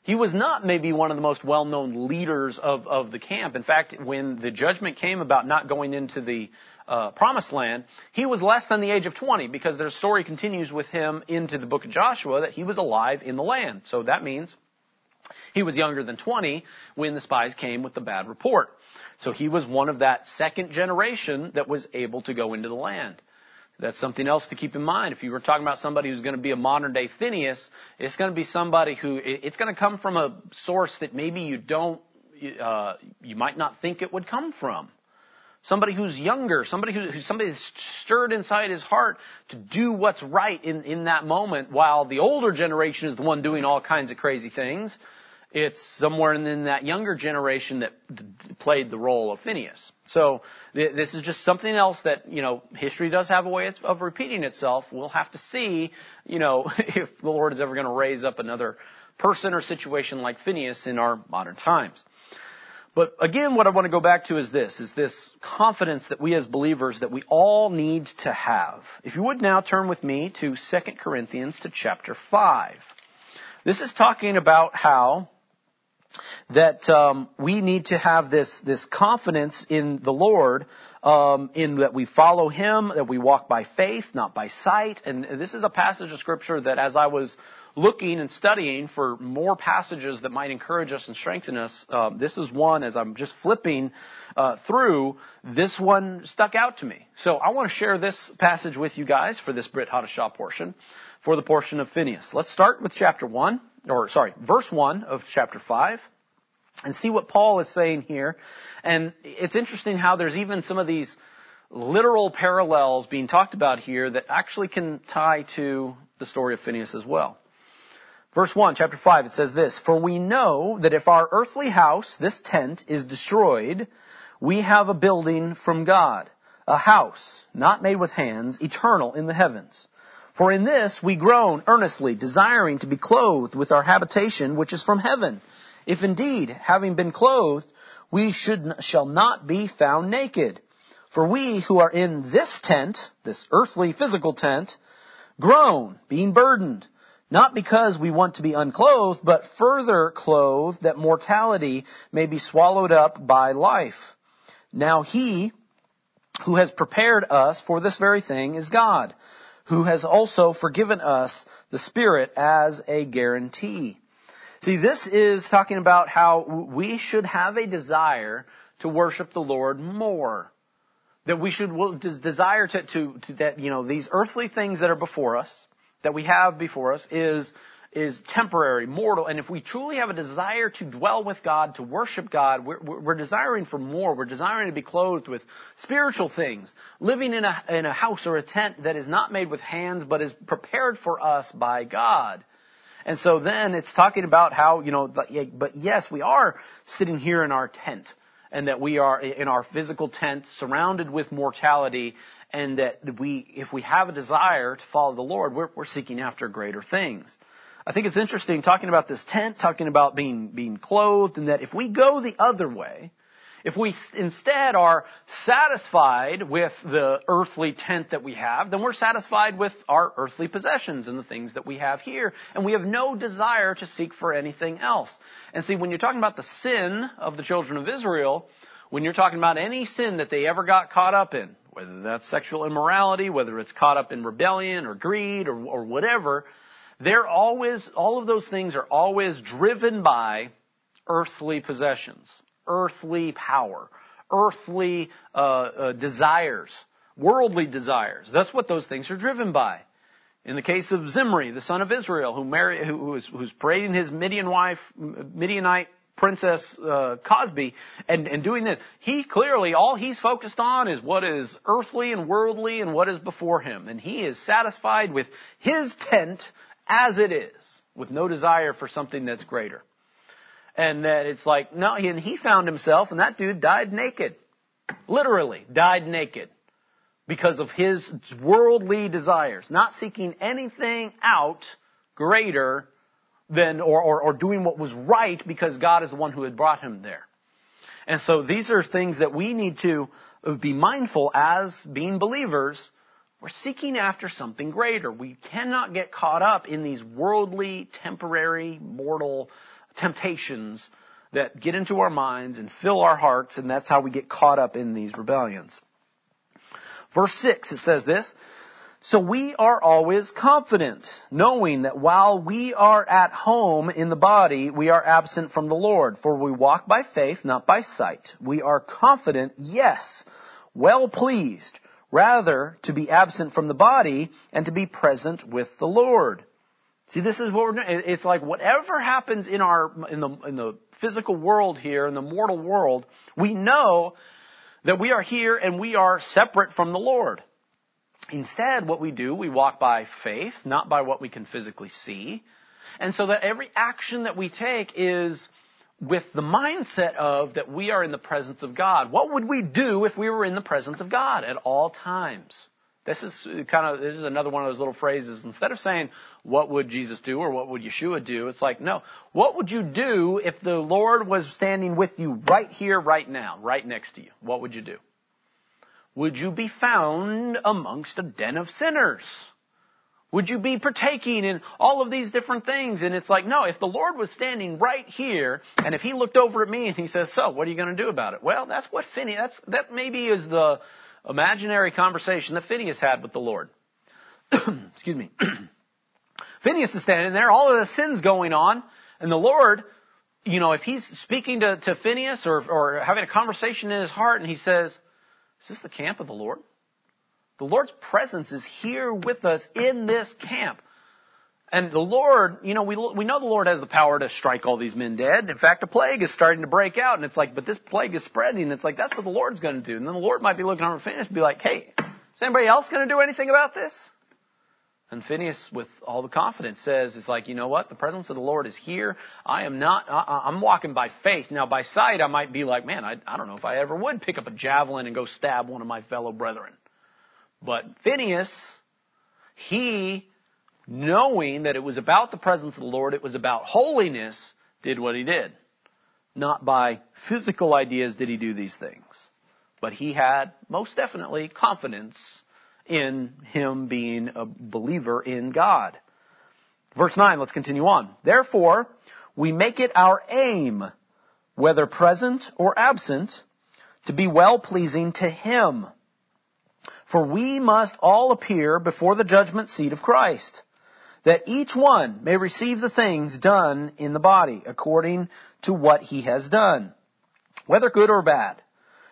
He was not maybe one of the most well-known leaders of, of the camp. In fact, when the judgment came about not going into the uh, promised land, he was less than the age of 20 because their story continues with him into the book of Joshua that he was alive in the land. So that means he was younger than 20 when the spies came with the bad report. So he was one of that second generation that was able to go into the land. That's something else to keep in mind. If you were talking about somebody who's going to be a modern day Phineas, it's going to be somebody who, it's going to come from a source that maybe you don't, uh, you might not think it would come from. Somebody who's younger, somebody who, who's somebody that's stirred inside his heart to do what's right in, in that moment, while the older generation is the one doing all kinds of crazy things. It's somewhere in that younger generation that played the role of Phineas. So this is just something else that, you know, history does have a way of repeating itself. We'll have to see, you know, if the Lord is ever going to raise up another person or situation like Phineas in our modern times. But again, what I want to go back to is this, is this confidence that we as believers that we all need to have. If you would now turn with me to 2 Corinthians to chapter 5. This is talking about how that um, we need to have this this confidence in the Lord, um, in that we follow Him, that we walk by faith, not by sight. And this is a passage of Scripture that, as I was looking and studying for more passages that might encourage us and strengthen us, uh, this is one. As I'm just flipping uh, through, this one stuck out to me. So I want to share this passage with you guys for this Brit Hadashah portion, for the portion of Phineas. Let's start with chapter one or sorry, verse 1 of chapter 5 and see what Paul is saying here. And it's interesting how there's even some of these literal parallels being talked about here that actually can tie to the story of Phineas as well. Verse 1, chapter 5, it says this, For we know that if our earthly house, this tent, is destroyed, we have a building from God, a house not made with hands, eternal in the heavens. For in this we groan earnestly, desiring to be clothed with our habitation which is from heaven. If indeed, having been clothed, we should, shall not be found naked. For we who are in this tent, this earthly physical tent, groan, being burdened, not because we want to be unclothed, but further clothed that mortality may be swallowed up by life. Now he who has prepared us for this very thing is God who has also forgiven us the Spirit as a guarantee. See, this is talking about how we should have a desire to worship the Lord more. That we should desire to, to, to that, you know, these earthly things that are before us, that we have before us is is temporary, mortal, and if we truly have a desire to dwell with God, to worship God, we're, we're, desiring for more. We're desiring to be clothed with spiritual things, living in a, in a house or a tent that is not made with hands, but is prepared for us by God. And so then it's talking about how, you know, but yes, we are sitting here in our tent and that we are in our physical tent surrounded with mortality and that we, if we have a desire to follow the Lord, we're, we're seeking after greater things. I think it's interesting talking about this tent, talking about being, being clothed, and that if we go the other way, if we instead are satisfied with the earthly tent that we have, then we're satisfied with our earthly possessions and the things that we have here, and we have no desire to seek for anything else. And see, when you're talking about the sin of the children of Israel, when you're talking about any sin that they ever got caught up in, whether that's sexual immorality, whether it's caught up in rebellion or greed or, or whatever, they're always, all of those things are always driven by earthly possessions, earthly power, earthly uh, uh, desires, worldly desires. That's what those things are driven by. In the case of Zimri, the son of Israel, who married, who who's parading his Midian wife, Midianite Princess uh, Cozbi and, and doing this. He clearly, all he's focused on is what is earthly and worldly and what is before him. And he is satisfied with his tent as it is, with no desire for something that's greater. And that it's like, no, and he found himself, and that dude died naked. Literally, died naked. Because of his worldly desires. Not seeking anything out greater than, or, or, or doing what was right because God is the one who had brought him there. And so these are things that we need to be mindful as being believers. We're seeking after something greater. We cannot get caught up in these worldly, temporary, mortal temptations that get into our minds and fill our hearts, and that's how we get caught up in these rebellions. Verse 6, it says this, so we are always confident, knowing that while we are at home in the body, we are absent from the Lord. For we walk by faith, not by sight. We are confident, yes, well pleased, rather to be absent from the body and to be present with the Lord. See, this is what we're doing. It's like whatever happens in our, in the, in the physical world here, in the mortal world, we know that we are here and we are separate from the Lord. Instead, what we do, we walk by faith, not by what we can physically see. And so that every action that we take is with the mindset of that we are in the presence of God. What would we do if we were in the presence of God at all times? This is kind of, this is another one of those little phrases. Instead of saying, what would Jesus do or what would Yeshua do? It's like, no, what would you do if the Lord was standing with you right here, right now, right next to you? What would you do? would you be found amongst a den of sinners? Would you be partaking in all of these different things? And it's like, no, if the Lord was standing right here, and if He looked over at me and He says, so, what are you going to do about it? Well, that's what Phineas, that's, that maybe is the imaginary conversation that Phineas had with the Lord. Excuse me. Phineas is standing there, all of the sins going on, and the Lord, you know, if He's speaking to, to Phineas or, or having a conversation in his heart and He says, is this the camp of the Lord? The Lord's presence is here with us in this camp. And the Lord, you know, we, we know the Lord has the power to strike all these men dead. In fact, a plague is starting to break out, and it's like, but this plague is spreading. And it's like, that's what the Lord's going to do. And then the Lord might be looking over Phineas and be like, hey, is anybody else going to do anything about this? And Phineas, with all the confidence, says, it's like, you know what? The presence of the Lord is here. I am not, I'm walking by faith. Now, by sight, I might be like, man, I, I don't know if I ever would pick up a javelin and go stab one of my fellow brethren. But Phineas, he, knowing that it was about the presence of the Lord, it was about holiness, did what he did. Not by physical ideas did he do these things. But he had, most definitely, confidence in him being a believer in God. Verse 9, let's continue on. Therefore, we make it our aim, whether present or absent, to be well pleasing to him. For we must all appear before the judgment seat of Christ, that each one may receive the things done in the body according to what he has done, whether good or bad.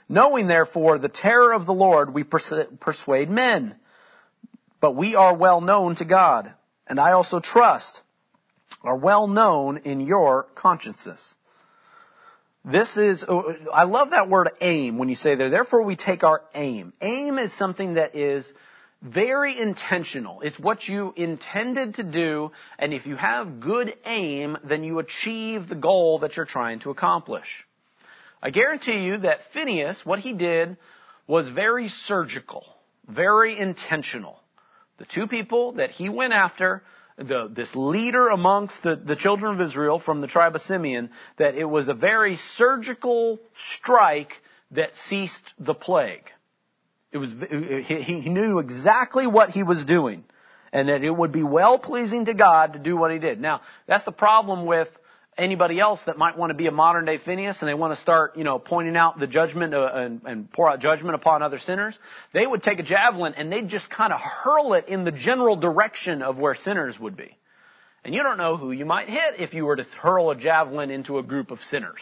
Knowing therefore the terror of the Lord, we persuade men. But we are well known to God, and I also trust are well known in your consciences. This is, oh, I love that word aim when you say there. Therefore we take our aim. Aim is something that is, very intentional. It's what you intended to do, and if you have good aim, then you achieve the goal that you're trying to accomplish. I guarantee you that Phineas, what he did was very surgical, very intentional. The two people that he went after, the, this leader amongst the, the children of Israel from the tribe of Simeon, that it was a very surgical strike that ceased the plague. It was, he knew exactly what he was doing. And that it would be well pleasing to God to do what he did. Now, that's the problem with anybody else that might want to be a modern day Phineas and they want to start, you know, pointing out the judgment uh, and, and pour out judgment upon other sinners. They would take a javelin and they'd just kind of hurl it in the general direction of where sinners would be. And you don't know who you might hit if you were to hurl a javelin into a group of sinners.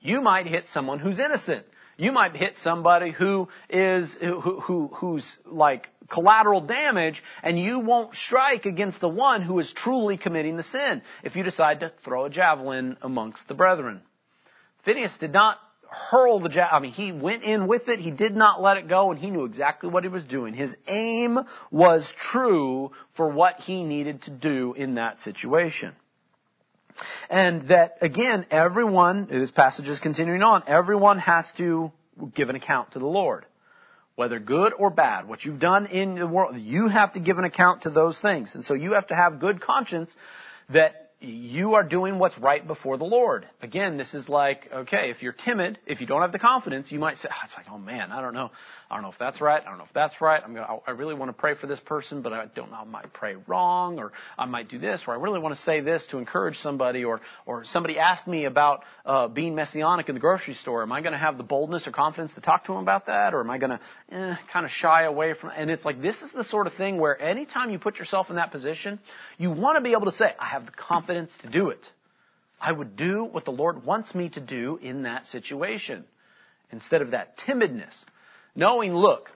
You might hit someone who's innocent. You might hit somebody who is, who, who, who's like collateral damage and you won't strike against the one who is truly committing the sin if you decide to throw a javelin amongst the brethren. Phineas did not hurl the javelin. I mean, he went in with it. He did not let it go and he knew exactly what he was doing. His aim was true for what he needed to do in that situation. And that, again, everyone, this passage is continuing on, everyone has to give an account to the Lord. Whether good or bad, what you've done in the world, you have to give an account to those things. And so you have to have good conscience that you are doing what's right before the Lord. Again, this is like, okay, if you're timid, if you don't have the confidence, you might say, oh, it's like, oh man, I don't know. I don't know if that's right. I don't know if that's right. I'm gonna, I really want to pray for this person, but I don't know. I might pray wrong, or I might do this, or I really want to say this to encourage somebody, or, or somebody asked me about, uh, being messianic in the grocery store. Am I going to have the boldness or confidence to talk to them about that, or am I going to, eh, kind of shy away from, and it's like, this is the sort of thing where anytime you put yourself in that position, you want to be able to say, I have the confidence to do it. I would do what the Lord wants me to do in that situation. Instead of that timidness. Knowing, look,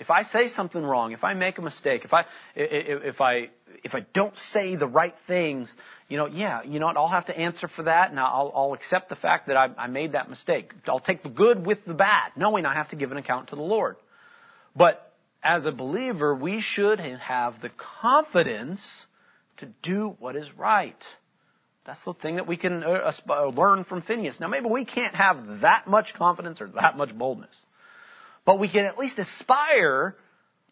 if I say something wrong, if I make a mistake, if I, if I, if I don't say the right things, you know, yeah, you know what, I'll have to answer for that and I'll, I'll accept the fact that I, I made that mistake. I'll take the good with the bad, knowing I have to give an account to the Lord. But as a believer, we should have the confidence to do what is right. That's the thing that we can uh, learn from Phineas. Now maybe we can't have that much confidence or that much boldness. But we can at least aspire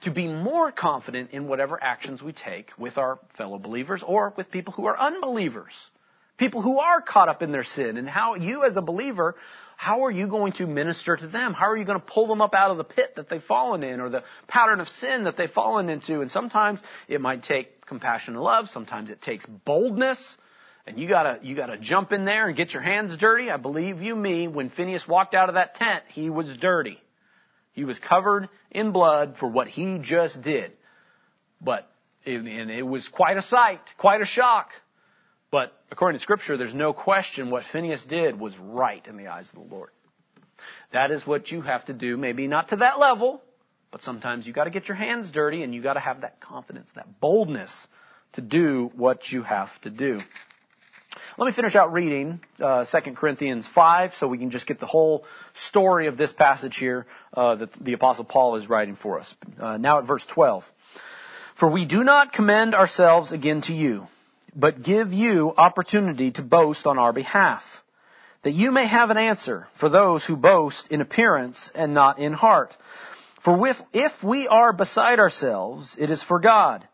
to be more confident in whatever actions we take with our fellow believers or with people who are unbelievers. People who are caught up in their sin and how you as a believer, how are you going to minister to them? How are you going to pull them up out of the pit that they've fallen in or the pattern of sin that they've fallen into? And sometimes it might take compassion and love. Sometimes it takes boldness. And you gotta, you gotta jump in there and get your hands dirty. I believe you me, when Phineas walked out of that tent, he was dirty. He was covered in blood for what he just did. But, and it was quite a sight, quite a shock. But according to scripture, there's no question what Phineas did was right in the eyes of the Lord. That is what you have to do, maybe not to that level, but sometimes you gotta get your hands dirty and you gotta have that confidence, that boldness to do what you have to do. Let me finish out reading uh, 2 Corinthians 5 so we can just get the whole story of this passage here uh, that the Apostle Paul is writing for us. Uh, now at verse 12. For we do not commend ourselves again to you, but give you opportunity to boast on our behalf, that you may have an answer for those who boast in appearance and not in heart. For with, if we are beside ourselves, it is for God.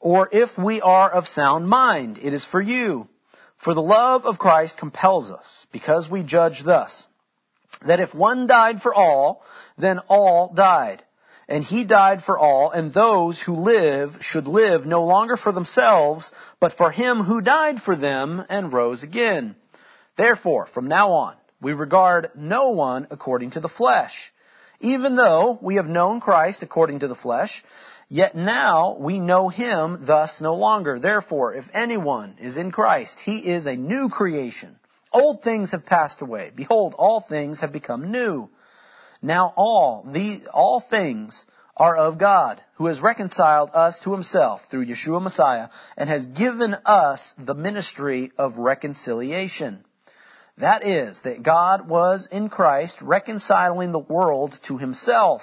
Or if we are of sound mind, it is for you. For the love of Christ compels us, because we judge thus, that if one died for all, then all died. And he died for all, and those who live should live no longer for themselves, but for him who died for them and rose again. Therefore, from now on, we regard no one according to the flesh. Even though we have known Christ according to the flesh, Yet now we know him thus no longer. Therefore, if anyone is in Christ, he is a new creation. Old things have passed away. Behold, all things have become new. Now all the, all things are of God, who has reconciled us to himself through Yeshua Messiah and has given us the ministry of reconciliation. That is, that God was in Christ reconciling the world to himself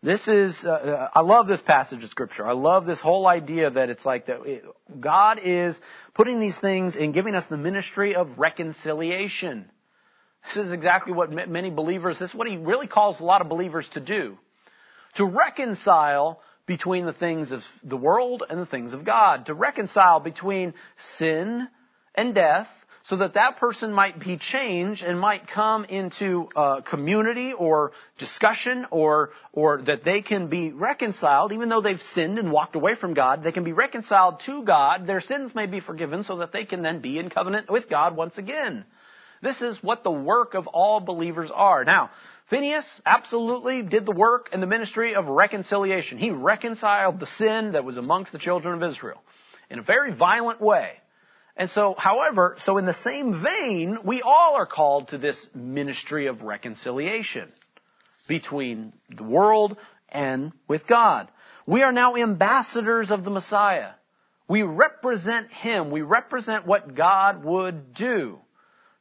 This is, uh, uh, I love this passage of scripture. I love this whole idea that it's like that it, God is putting these things and giving us the ministry of reconciliation. This is exactly what many believers, this is what he really calls a lot of believers to do. To reconcile between the things of the world and the things of God. To reconcile between sin and death so that that person might be changed and might come into a community or discussion or, or that they can be reconciled, even though they've sinned and walked away from God, they can be reconciled to God, their sins may be forgiven so that they can then be in covenant with God once again. This is what the work of all believers are. Now, Phineas absolutely did the work and the ministry of reconciliation. He reconciled the sin that was amongst the children of Israel in a very violent way. And so, however, so in the same vein, we all are called to this ministry of reconciliation between the world and with God. We are now ambassadors of the Messiah. We represent Him. We represent what God would do.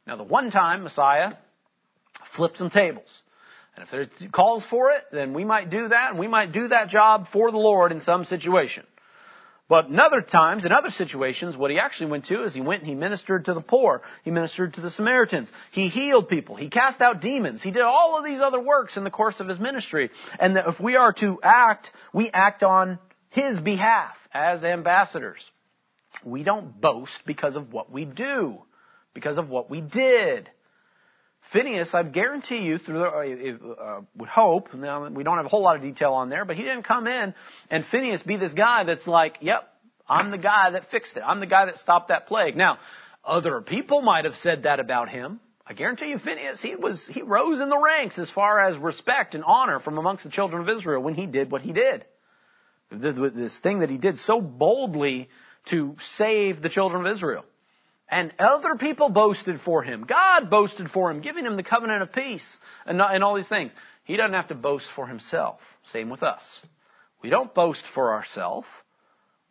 Now, the one time Messiah flipped some tables. And if there's calls for it, then we might do that, and we might do that job for the Lord in some situation. But in other times, in other situations, what he actually went to is he went and he ministered to the poor. He ministered to the Samaritans. He healed people. He cast out demons. He did all of these other works in the course of his ministry. And that if we are to act, we act on his behalf as ambassadors. We don't boast because of what we do because of what we did. Phineas, I guarantee you, through the, uh, uh, would hope. Now we don't have a whole lot of detail on there, but he didn't come in and Phineas be this guy that's like, "Yep, I'm the guy that fixed it. I'm the guy that stopped that plague." Now, other people might have said that about him. I guarantee you, Phineas, he was he rose in the ranks as far as respect and honor from amongst the children of Israel when he did what he did. This thing that he did so boldly to save the children of Israel. And other people boasted for him. God boasted for him, giving him the covenant of peace and, and all these things. He doesn't have to boast for himself. Same with us. We don't boast for ourselves.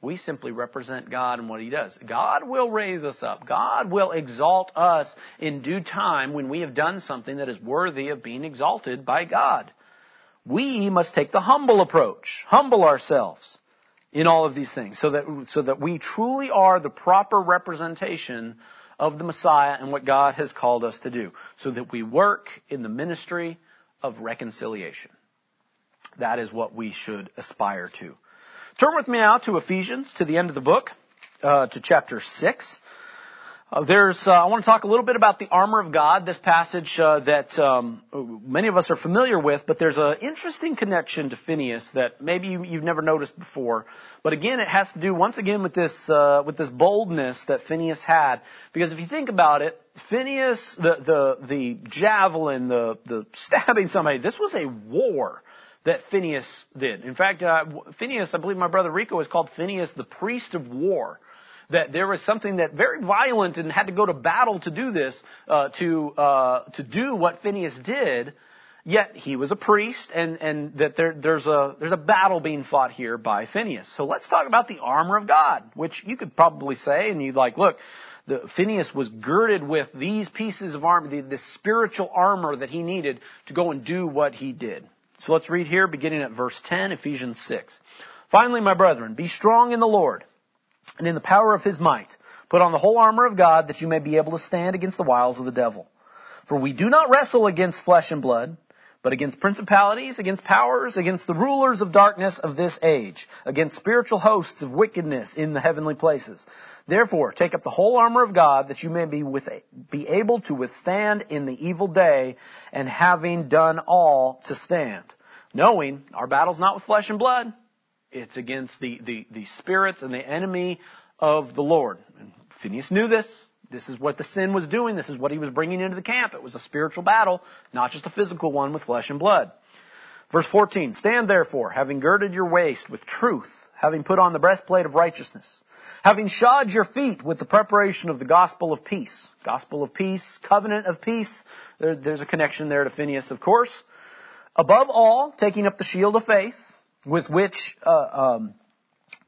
We simply represent God and what He does. God will raise us up. God will exalt us in due time when we have done something that is worthy of being exalted by God. We must take the humble approach. Humble ourselves in all of these things so that, so that we truly are the proper representation of the Messiah and what God has called us to do. So that we work in the ministry of reconciliation. That is what we should aspire to. Turn with me now to Ephesians, to the end of the book, uh, to chapter 6. Uh, there's, uh, I want to talk a little bit about the armor of God, this passage uh, that um, many of us are familiar with, but there's an interesting connection to Phineas that maybe you, have never noticed before. But again, it has to do once again with this uh, with this boldness that Phineas had, because if you think about it, Phineas, the the the javelin, the the stabbing somebody, this was a war that Phineas did. In fact, uh, Phineas, I believe my brother Rico is called Phineas the priest of war that there was something that very violent and had to go to battle to do this, uh, to uh, to do what Phineas did. Yet he was a priest, and and that there, there's a there's a battle being fought here by Phineas. So let's talk about the armor of God, which you could probably say, and you'd like, look, the, Phineas was girded with these pieces of armor, the, the spiritual armor that he needed to go and do what he did. So let's read here, beginning at verse 10, Ephesians 6. Finally, my brethren, be strong in the Lord and in the power of his might. Put on the whole armor of God that you may be able to stand against the wiles of the devil. For we do not wrestle against flesh and blood, but against principalities, against powers, against the rulers of darkness of this age, against spiritual hosts of wickedness in the heavenly places. Therefore, take up the whole armor of God that you may be, with, be able to withstand in the evil day, and having done all to stand. Knowing our battle's not with flesh and blood, it's against the, the, the spirits and the enemy of the Lord. And Phineas knew this. This is what the sin was doing. This is what he was bringing into the camp. It was a spiritual battle, not just a physical one with flesh and blood. Verse 14, stand therefore, having girded your waist with truth, having put on the breastplate of righteousness, having shod your feet with the preparation of the gospel of peace. Gospel of peace, covenant of peace. There, there's a connection there to Phineas, of course. Above all, taking up the shield of faith, with which, uh, um,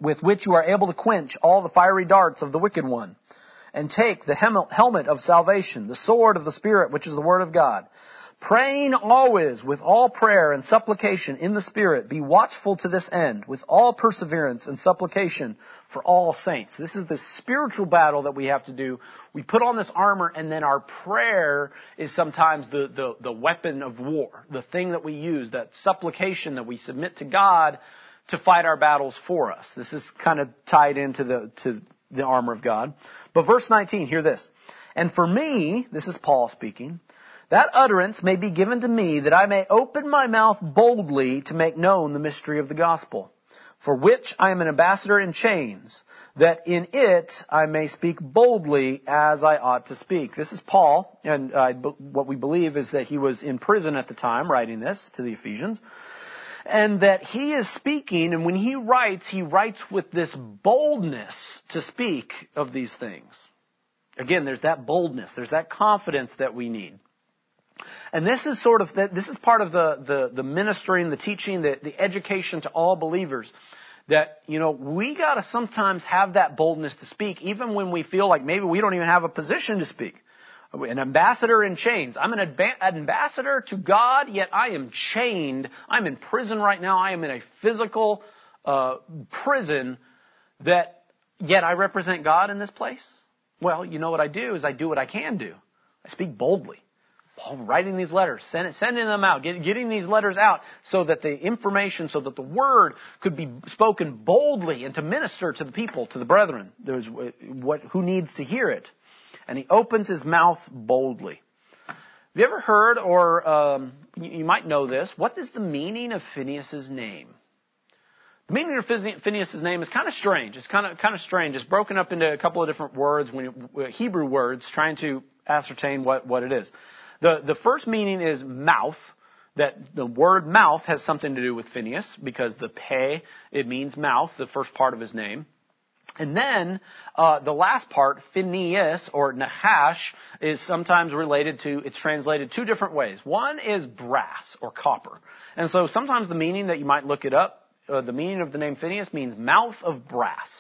with which you are able to quench all the fiery darts of the wicked one. And take the helmet of salvation, the sword of the Spirit, which is the word of God Praying always with all prayer and supplication in the Spirit, be watchful to this end with all perseverance and supplication for all saints. This is the spiritual battle that we have to do. We put on this armor and then our prayer is sometimes the, the, the weapon of war, the thing that we use, that supplication that we submit to God to fight our battles for us. This is kind of tied into the, to the armor of God. But verse 19, hear this. And for me, this is Paul speaking, that utterance may be given to me that I may open my mouth boldly to make known the mystery of the gospel, for which I am an ambassador in chains, that in it I may speak boldly as I ought to speak. This is Paul, and uh, what we believe is that he was in prison at the time writing this to the Ephesians. And that he is speaking, and when he writes, he writes with this boldness to speak of these things. Again, there's that boldness, there's that confidence that we need. And this is sort of, this is part of the, the, the ministering, the teaching, the, the education to all believers. That, you know, we gotta sometimes have that boldness to speak, even when we feel like maybe we don't even have a position to speak. An ambassador in chains. I'm an, ambassador to God, yet I am chained. I'm in prison right now. I am in a physical uh, prison that, yet I represent God in this place. Well, you know what I do is I do what I can do. I speak boldly. Paul writing these letters, send, sending them out, get, getting these letters out so that the information, so that the word could be spoken boldly and to minister to the people, to the brethren, There's what, who needs to hear it. And he opens his mouth boldly. Have you ever heard, or um, you, you might know this, what is the meaning of Phineas's name? The meaning of Phineas's name is kind of strange. It's kind of kind of strange. It's broken up into a couple of different words, when Hebrew words, trying to ascertain what, what it is. The, the first meaning is mouth, that the word mouth has something to do with Phineas, because the pe, it means mouth, the first part of his name. And then uh, the last part, Phineas or Nahash, is sometimes related to. It's translated two different ways. One is brass or copper, and so sometimes the meaning that you might look it up, uh, the meaning of the name Phineas means mouth of brass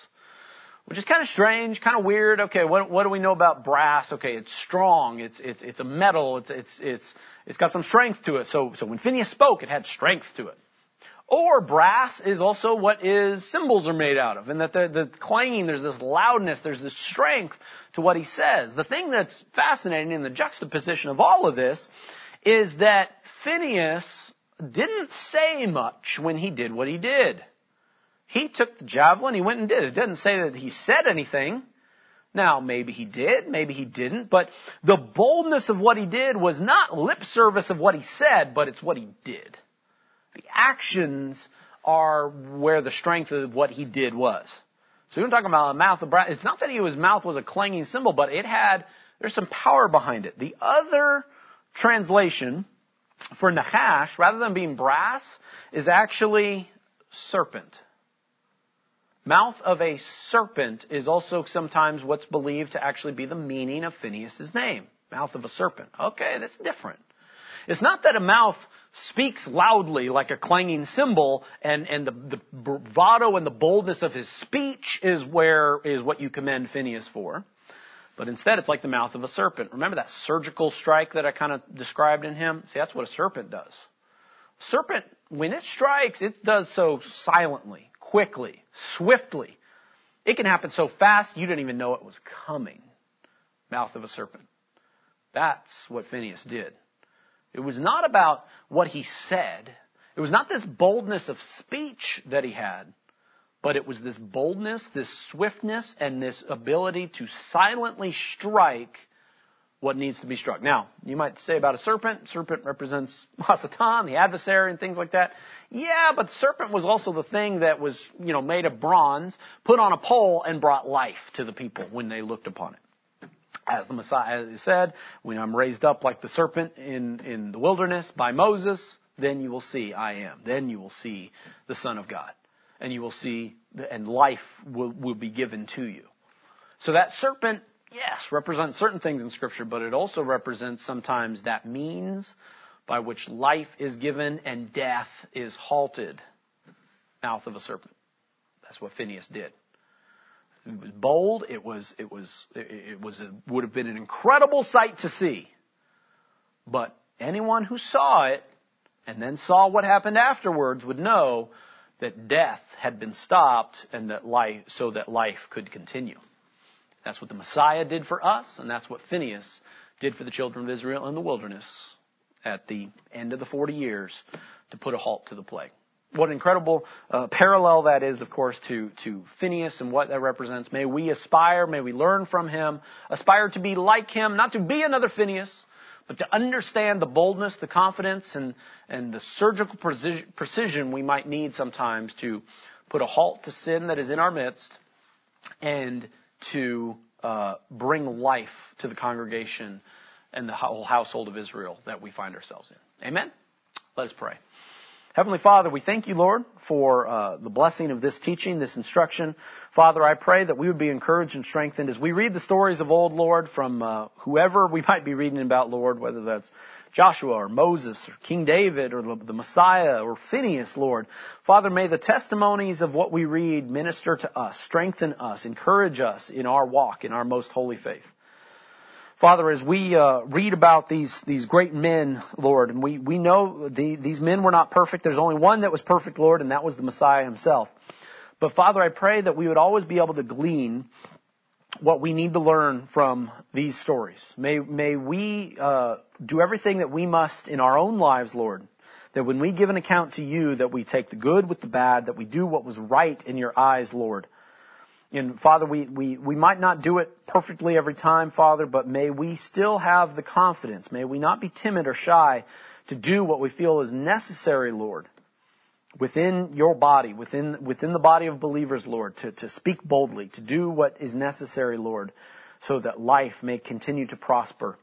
which is kind of strange, kind of weird. Okay, what, what do we know about brass? Okay, it's strong. It's, it's, it's a metal. It's, it's, it's, it's got some strength to it. So, so when Phineas spoke, it had strength to it. Or brass is also what is cymbals are made out of, and that the, the clanging, there's this loudness, there's this strength to what he says. The thing that's fascinating in the juxtaposition of all of this is that Phineas didn't say much when he did what he did. He took the javelin, he went and did it. It doesn't say that he said anything. Now, maybe he did, maybe he didn't, but the boldness of what he did was not lip service of what he said, but it's what he did. The actions are where the strength of what he did was. So you're talking about a mouth of brass. It's not that his mouth was a clanging cymbal, but it had, there's some power behind it. The other translation for Nahash, rather than being brass, is actually serpent. Mouth of a serpent is also sometimes what's believed to actually be the meaning of Phineas's name. Mouth of a serpent. Okay, that's different. It's not that a mouth speaks loudly like a clanging cymbal and, and the, the bravado and the boldness of his speech is where, is what you commend Phineas for. But instead it's like the mouth of a serpent. Remember that surgical strike that I kind of described in him? See, that's what a serpent does. Serpent, when it strikes, it does so silently quickly, swiftly. It can happen so fast you didn't even know it was coming. Mouth of a serpent. That's what Phineas did. It was not about what he said. It was not this boldness of speech that he had, but it was this boldness, this swiftness, and this ability to silently strike what needs to be struck. Now, you might say about a serpent, serpent represents Hasatan, the adversary, and things like that. Yeah, but serpent was also the thing that was, you know, made of bronze, put on a pole, and brought life to the people when they looked upon it. As the Messiah said, when I'm raised up like the serpent in, in the wilderness by Moses, then you will see I am. Then you will see the Son of God. And you will see, and life will, will be given to you. So that serpent, yes, represents certain things in Scripture, but it also represents sometimes that means by which life is given and death is halted. Mouth of a serpent. That's what Phineas did. It was bold. It was, it was, it was, it would have been an incredible sight to see. But anyone who saw it and then saw what happened afterwards would know that death had been stopped and that life, so that life could continue. That's what the Messiah did for us, and that's what Phineas did for the children of Israel in the wilderness at the end of the 40 years to put a halt to the plague. What an incredible uh, parallel that is, of course, to, to Phineas and what that represents. May we aspire, may we learn from him, aspire to be like him, not to be another Phineas, but to understand the boldness, the confidence, and, and the surgical precision we might need sometimes to put a halt to sin that is in our midst and to uh, bring life to the congregation and the whole household of Israel that we find ourselves in. Amen? Let us pray. Heavenly Father, we thank you, Lord, for uh, the blessing of this teaching, this instruction. Father, I pray that we would be encouraged and strengthened as we read the stories of old, Lord, from uh, whoever we might be reading about, Lord, whether that's Joshua or Moses or King David or the Messiah or Phineas, Lord. Father, may the testimonies of what we read minister to us, strengthen us, encourage us in our walk, in our most holy faith. Father, as we uh, read about these these great men, Lord, and we we know the, these men were not perfect. There's only one that was perfect, Lord, and that was the Messiah Himself. But Father, I pray that we would always be able to glean what we need to learn from these stories. May may we uh, do everything that we must in our own lives, Lord. That when we give an account to you, that we take the good with the bad, that we do what was right in your eyes, Lord. And Father, we, we, we might not do it perfectly every time, Father, but may we still have the confidence. May we not be timid or shy to do what we feel is necessary, Lord, within your body, within, within the body of believers, Lord, to, to speak boldly, to do what is necessary, Lord, so that life may continue to prosper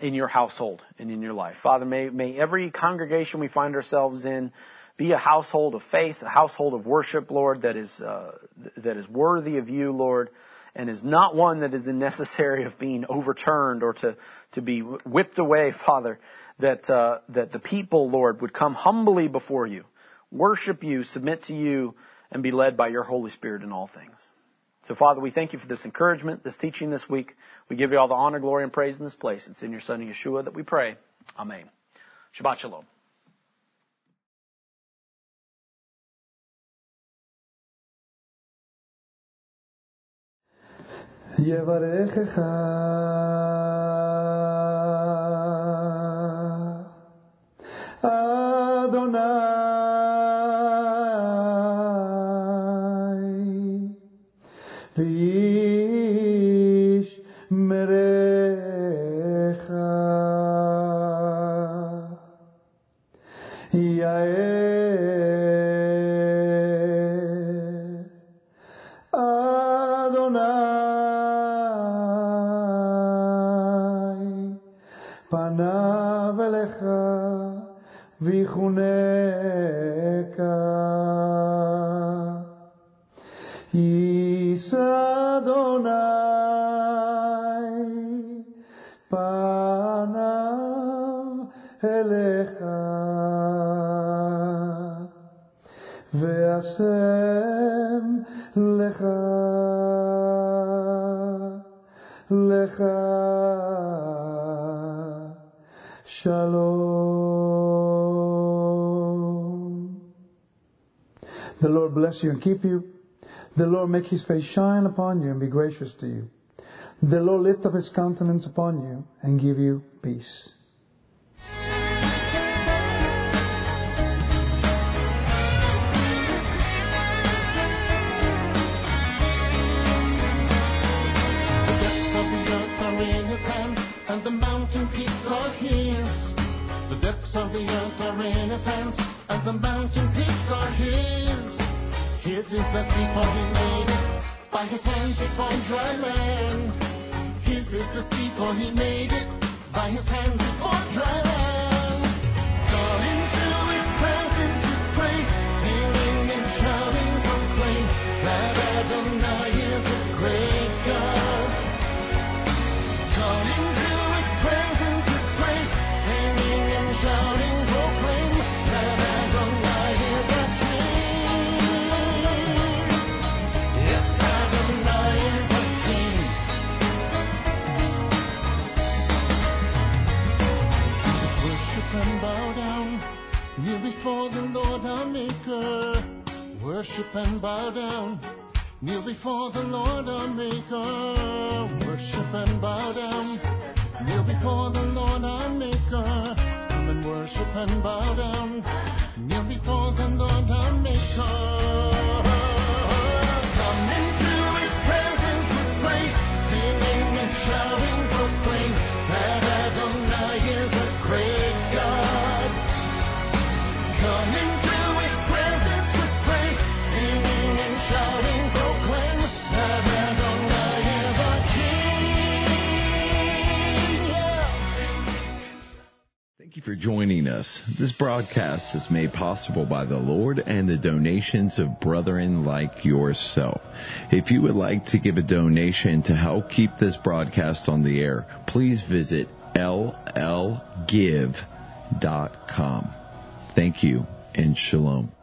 in your household and in your life. Father, may, may every congregation we find ourselves in be a household of faith, a household of worship, Lord, that is, uh, that is worthy of you, Lord, and is not one that is necessary of being overturned or to, to be whipped away, Father, that, uh, that the people, Lord, would come humbly before you, worship you, submit to you, and be led by your Holy Spirit in all things. So, Father, we thank you for this encouragement, this teaching this week. We give you all the honor, glory, and praise in this place. It's in your Son, Yeshua, that we pray. Amen. Shabbat Shalom. llevaré bless you and keep you. The Lord make his face shine upon you and be gracious to you. The Lord lift up his countenance upon you and give you peace. The depths of the earth are in his hands, and the mountain peaks are. Is the sea, for he made it. By his hands he formed dry land. His is the sea, for he made it. By his hands Worship and bow down. Kneel before the Lord our maker. Worship and bow down. Kneel before the Lord our maker. Come and worship and bow down. Kneel before the Lord our maker. For joining us. This broadcast is made possible by the Lord and the donations of brethren like yourself. If you would like to give a donation to help keep this broadcast on the air, please visit llgive.com. Thank you and shalom.